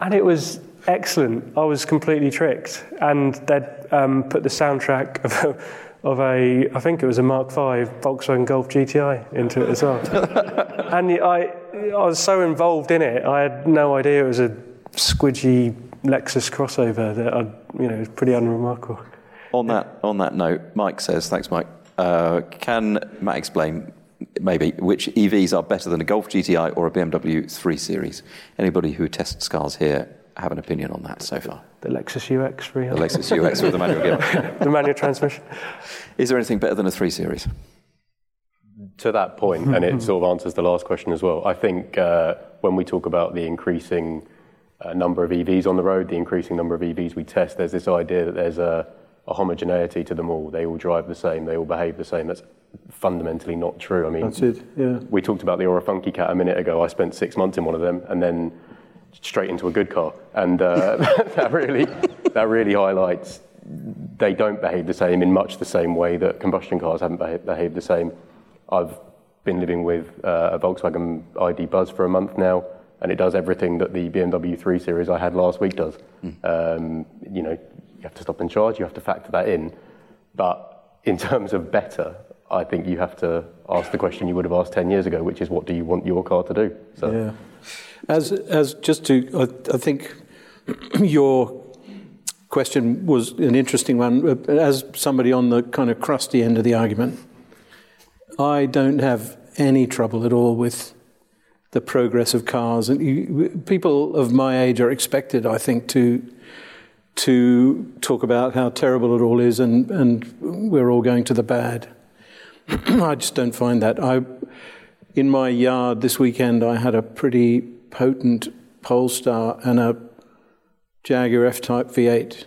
and it was excellent. I was completely tricked, and they'd um, put the soundtrack of a, of a, I think it was a Mark V Volkswagen Golf GTI into it as well. and I, I was so involved in it, I had no idea it was a squidgy Lexus crossover that I, you know, was pretty unremarkable. On that, on that note, Mike says, thanks, Mike. Uh, can Matt explain maybe which EVs are better than a Golf GTI or a BMW 3 Series? Anybody who tests cars here have an opinion on that so far? The Lexus UX, really. The Lexus UX with the manual gear. the manual transmission. Is there anything better than a 3 Series? To that point, and it sort of answers the last question as well, I think uh, when we talk about the increasing uh, number of EVs on the road, the increasing number of EVs we test, there's this idea that there's a a homogeneity to them all. They all drive the same. They all behave the same. That's fundamentally not true. I mean, That's it. Yeah. we talked about the Ora Funky Cat a minute ago. I spent six months in one of them, and then straight into a good car, and uh, that really that really highlights they don't behave the same in much the same way that combustion cars haven't behaved, behaved the same. I've been living with uh, a Volkswagen ID Buzz for a month now, and it does everything that the BMW 3 Series I had last week does. Um, you know, you have to stop and charge, you have to factor that in. But in terms of better, I think you have to ask the question you would have asked 10 years ago, which is what do you want your car to do? So, Yeah. As, as just to, I, I think your question was an interesting one. Uh, as somebody on the kind of crusty end of the argument, I don't have any trouble at all with the progress of cars. And you, people of my age are expected, I think, to to talk about how terrible it all is, and, and we're all going to the bad. I just don't find that. I, in my yard this weekend, I had a pretty potent Polestar and a Jaguar F-Type V8,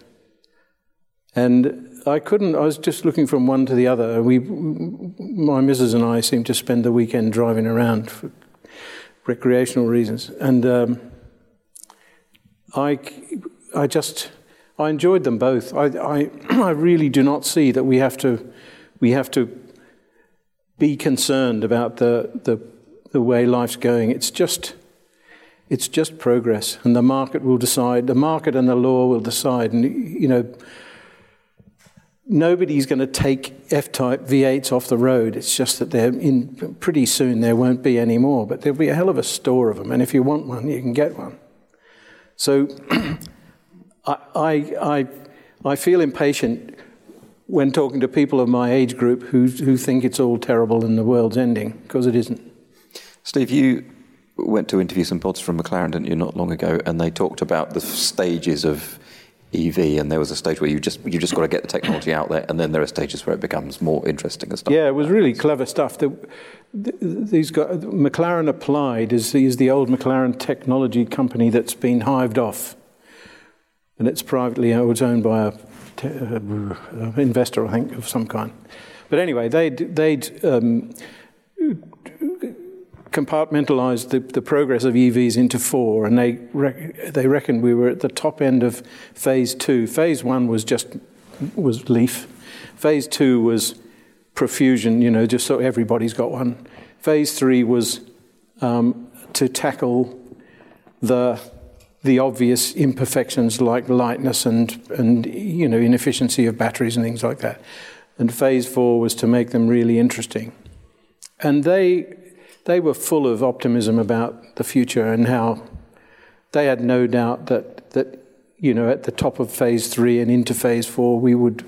and I couldn't. I was just looking from one to the other. We, my missus and I, seemed to spend the weekend driving around for recreational reasons, and um, I, I just, I enjoyed them both. I, I, I really do not see that we have to, we have to be concerned about the, the, the way life's going. It's just, it's just progress, and the market will decide. The market and the law will decide. And you know, nobody's going to take F-type V8s off the road. It's just that they're in. Pretty soon there won't be any more, but there'll be a hell of a store of them. And if you want one, you can get one. So, I, I, I, I feel impatient when talking to people of my age group who, who think it's all terrible and the world's ending, because it isn't. Steve, you went to interview some pods from McLaren, didn't you, not long ago, and they talked about the stages of EV, and there was a stage where you just you just got to get the technology out there, and then there are stages where it becomes more interesting and stuff. Yeah, it was really clever stuff. The, the, these guys, McLaren Applied is, is the old McLaren technology company that's been hived off, and it's privately owned, it's owned by a te- uh, investor, I think, of some kind. But anyway, they'd, they'd um, compartmentalized the, the progress of EVs into four, and they rec- they reckoned we were at the top end of phase two. Phase one was just was Leaf. Phase two was profusion, you know, just so everybody's got one. Phase three was um, to tackle the the obvious imperfections like lightness and and you know inefficiency of batteries and things like that. And phase four was to make them really interesting. And they they were full of optimism about the future and how they had no doubt that that you know at the top of phase three and into phase four we would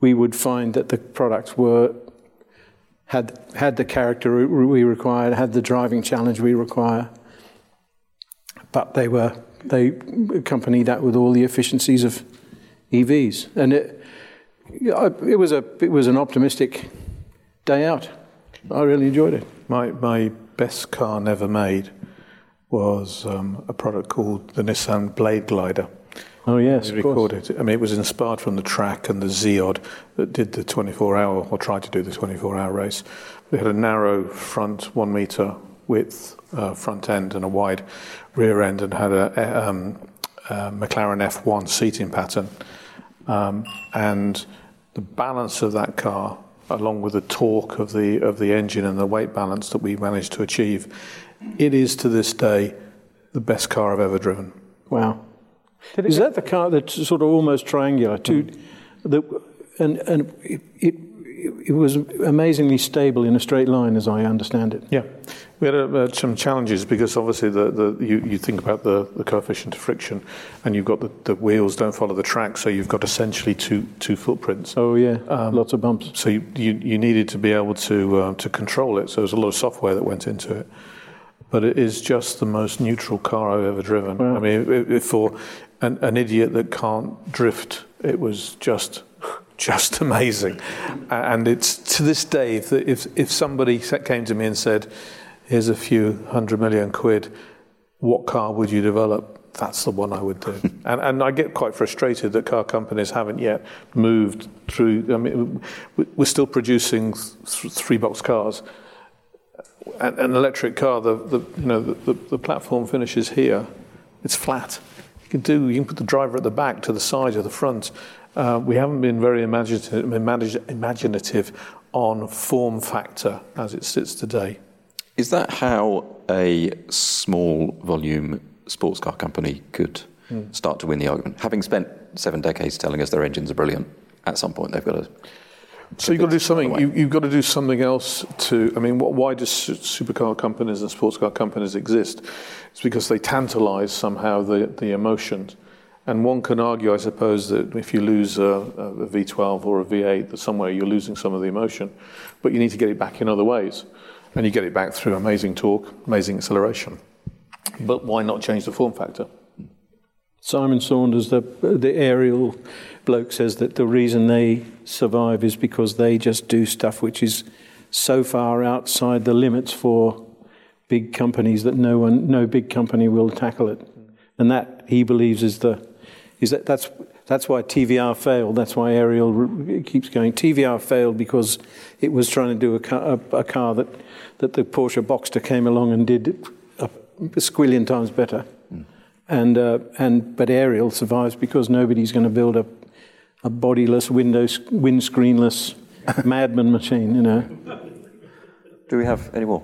we would find that the products were had had the character we required, had the driving challenge we require, but they were they accompany that with all the efficiencies of EVs, and it it was a it was an optimistic day out. I really enjoyed it. My, my best car never made was um, a product called the Nissan Blade Glider. Oh yes, course. recorded. I mean, it was inspired from the track and the Zeod that did the 24-hour or tried to do the 24-hour race. It had a narrow front, one meter width uh, front end and a wide rear end, and had a, a, um, a McLaren F1 seating pattern. Um, and the balance of that car, along with the torque of the of the engine and the weight balance that we managed to achieve, it is to this day the best car I've ever driven. Wow. Is that the car that's sort of almost triangular? Two, the, and and it, it it was amazingly stable in a straight line, as I understand it. Yeah, we had uh, some challenges because obviously the, the you, you think about the, the coefficient of friction, and you've got the, the wheels don't follow the track, so you've got essentially two two footprints. Oh yeah, lots of bumps. So you, you, you needed to be able to uh, to control it. So there's a lot of software that went into it. But it is just the most neutral car I've ever driven. I mean, it, it, for an, an idiot that can't drift, it was just just amazing. And it's to this day, if, if, if somebody came to me and said, here's a few hundred million quid, what car would you develop? that's the one I would do. and, and I get quite frustrated that car companies haven't yet moved through. I mean, we're still producing th- three box cars. An, an electric car, the, the you know the, the, the, platform finishes here. It's flat. You can do. You can put the driver at the back, to the side, or the front. Uh, we haven't been very imaginative, imaginative on form factor as it sits today. Is that how a small volume sports car company could mm. start to win the argument? Having spent seven decades telling us their engines are brilliant, at some point they've got to. So you've got to do something. You, have got to do something else to. I mean, what, why do supercar companies and sports car companies exist? It's because they tantalise somehow the the emotions. And one can argue, I suppose, that if you lose a a V12 or a V8, that somewhere you're losing some of the emotion, but you need to get it back in other ways. And you get it back through amazing torque, amazing acceleration. But why not change the form factor? Simon Saunders, the, the Ariel bloke, says that the reason they survive is because they just do stuff which is so far outside the limits for big companies that no one, no big company will tackle it. And that he believes is the, is that that's that's why TVR failed. That's why Ariel keeps going. TVR failed because it was trying to do a car, a, a car that, that the Porsche Boxster came along and did a, a squillion times better. Mm. And, uh, and, but Ariel survives because nobody's going to build a, a bodiless, windows, windscreenless madman machine, you know. Do we have any more?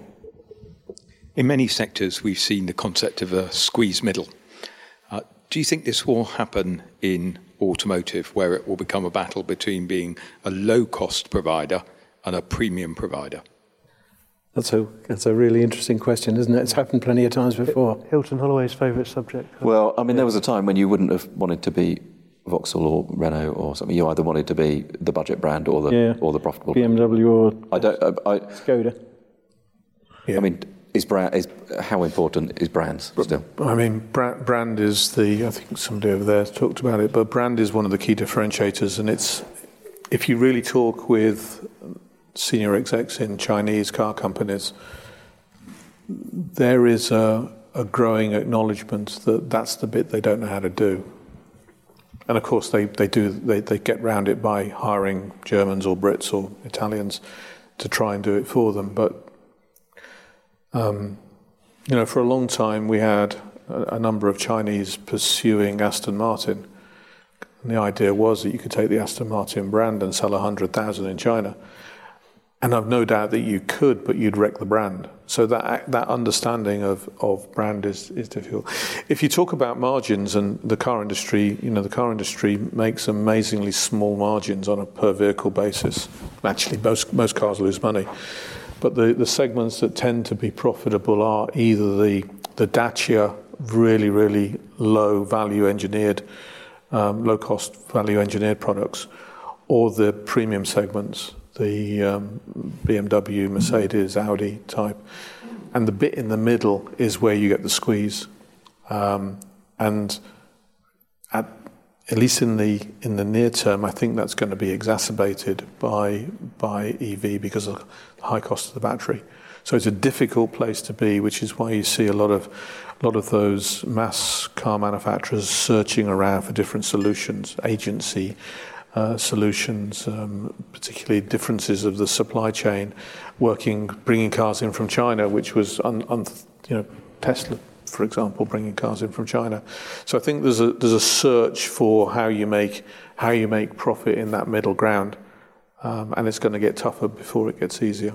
In many sectors, we've seen the concept of a squeeze middle. Do you think this will happen in automotive, where it will become a battle between being a low cost provider and a premium provider? That's a, that's a really interesting question, isn't it? It's happened plenty of times before. Hilton Holloway's favourite subject. Well, I mean, there was a time when you wouldn't have wanted to be Vauxhall or Renault or something. You either wanted to be the budget brand or the yeah. or the profitable BMW or I don't. I, I, Skoda. Yeah. I mean, is brand is how important is brands still? I mean, brand, brand is the. I think somebody over there talked about it, but brand is one of the key differentiators, and it's if you really talk with senior execs in Chinese car companies, there is a, a growing acknowledgement that that's the bit they don't know how to do. And of course, they, they do they, they get round it by hiring Germans or Brits or Italians to try and do it for them, but um, you know, for a long time we had a, a, number of Chinese pursuing Aston Martin. And the idea was that you could take the Aston Martin brand and sell 100,000 in China. And I've no doubt that you could, but you'd wreck the brand. So that that understanding of, of brand is, is difficult. If you talk about margins and the car industry, you know, the car industry makes amazingly small margins on a per vehicle basis. Actually, most most cars lose money. But the, the segments that tend to be profitable are either the, the Dacia really, really low value engineered, um, low cost value engineered products, or the premium segments, the um, BMW, Mercedes, Audi type. And the bit in the middle is where you get the squeeze. Um, and at at least in the in the near term, I think that's going to be exacerbated by by EV because of the high cost of the battery. So it's a difficult place to be, which is why you see a lot of a lot of those mass car manufacturers searching around for different solutions, agency uh, solutions, um, particularly differences of the supply chain, working bringing cars in from China, which was un, un, you know Tesla for example, bringing cars in from China. So I think there's a there's a search for how you make how you make profit in that middle ground, um, and it's going to get tougher before it gets easier.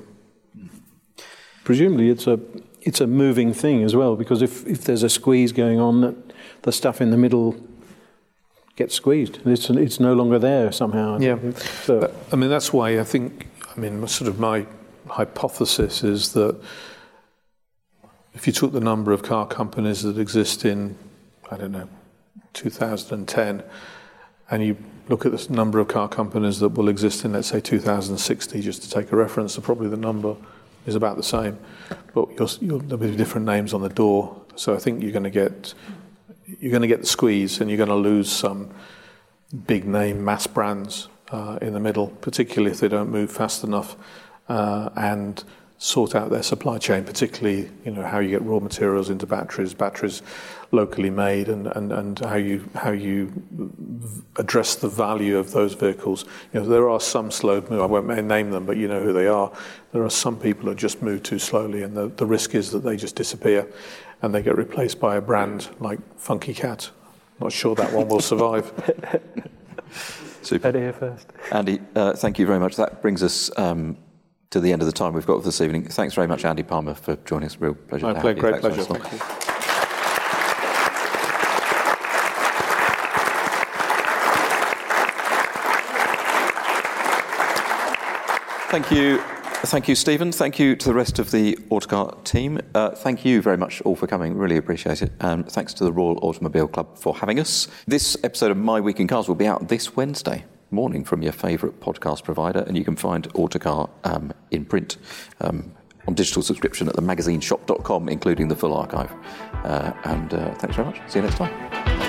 Presumably, it's a it's a moving thing as well because if, if there's a squeeze going on, that the stuff in the middle gets squeezed. It's it's no longer there somehow. Yeah. So I mean that's why I think I mean sort of my hypothesis is that if you took the number of car companies that exist in, I don't know, 2010, and you look at the number of car companies that will exist in, let's say, 2060, just to take a reference, so probably the number is about the same, but you'll, you'll, there'll be different names on the door. So I think you're going to get you're going to get the squeeze, and you're going to lose some big name mass brands uh, in the middle, particularly if they don't move fast enough uh, and sort out their supply chain, particularly you know how you get raw materials into batteries, batteries locally made, and, and, and how you how you address the value of those vehicles. You know there are some slow move. I won't name them, but you know who they are. There are some people that just move too slowly, and the, the risk is that they just disappear, and they get replaced by a brand like Funky Cat. Not sure that one will survive. Super. Better here first. Andy, uh, thank you very much. That brings us um, to the end of the time we've got this evening. Thanks very much, Andy Palmer, for joining us. Real pleasure. My pleasure, great Thanks pleasure. Thank you. Thank you. Thank you, Stephen. Thank you to the rest of the Autocar team. Uh, thank you very much all for coming. Really appreciate it. And thanks to the Royal Automobile Club for having us. This episode of My Week in Cars will be out this Wednesday morning from your favourite podcast provider, and you can find Autocar um, in print um, on digital subscription at themagazineshop.com, including the full archive. Uh, and uh, thanks very much. See you next time.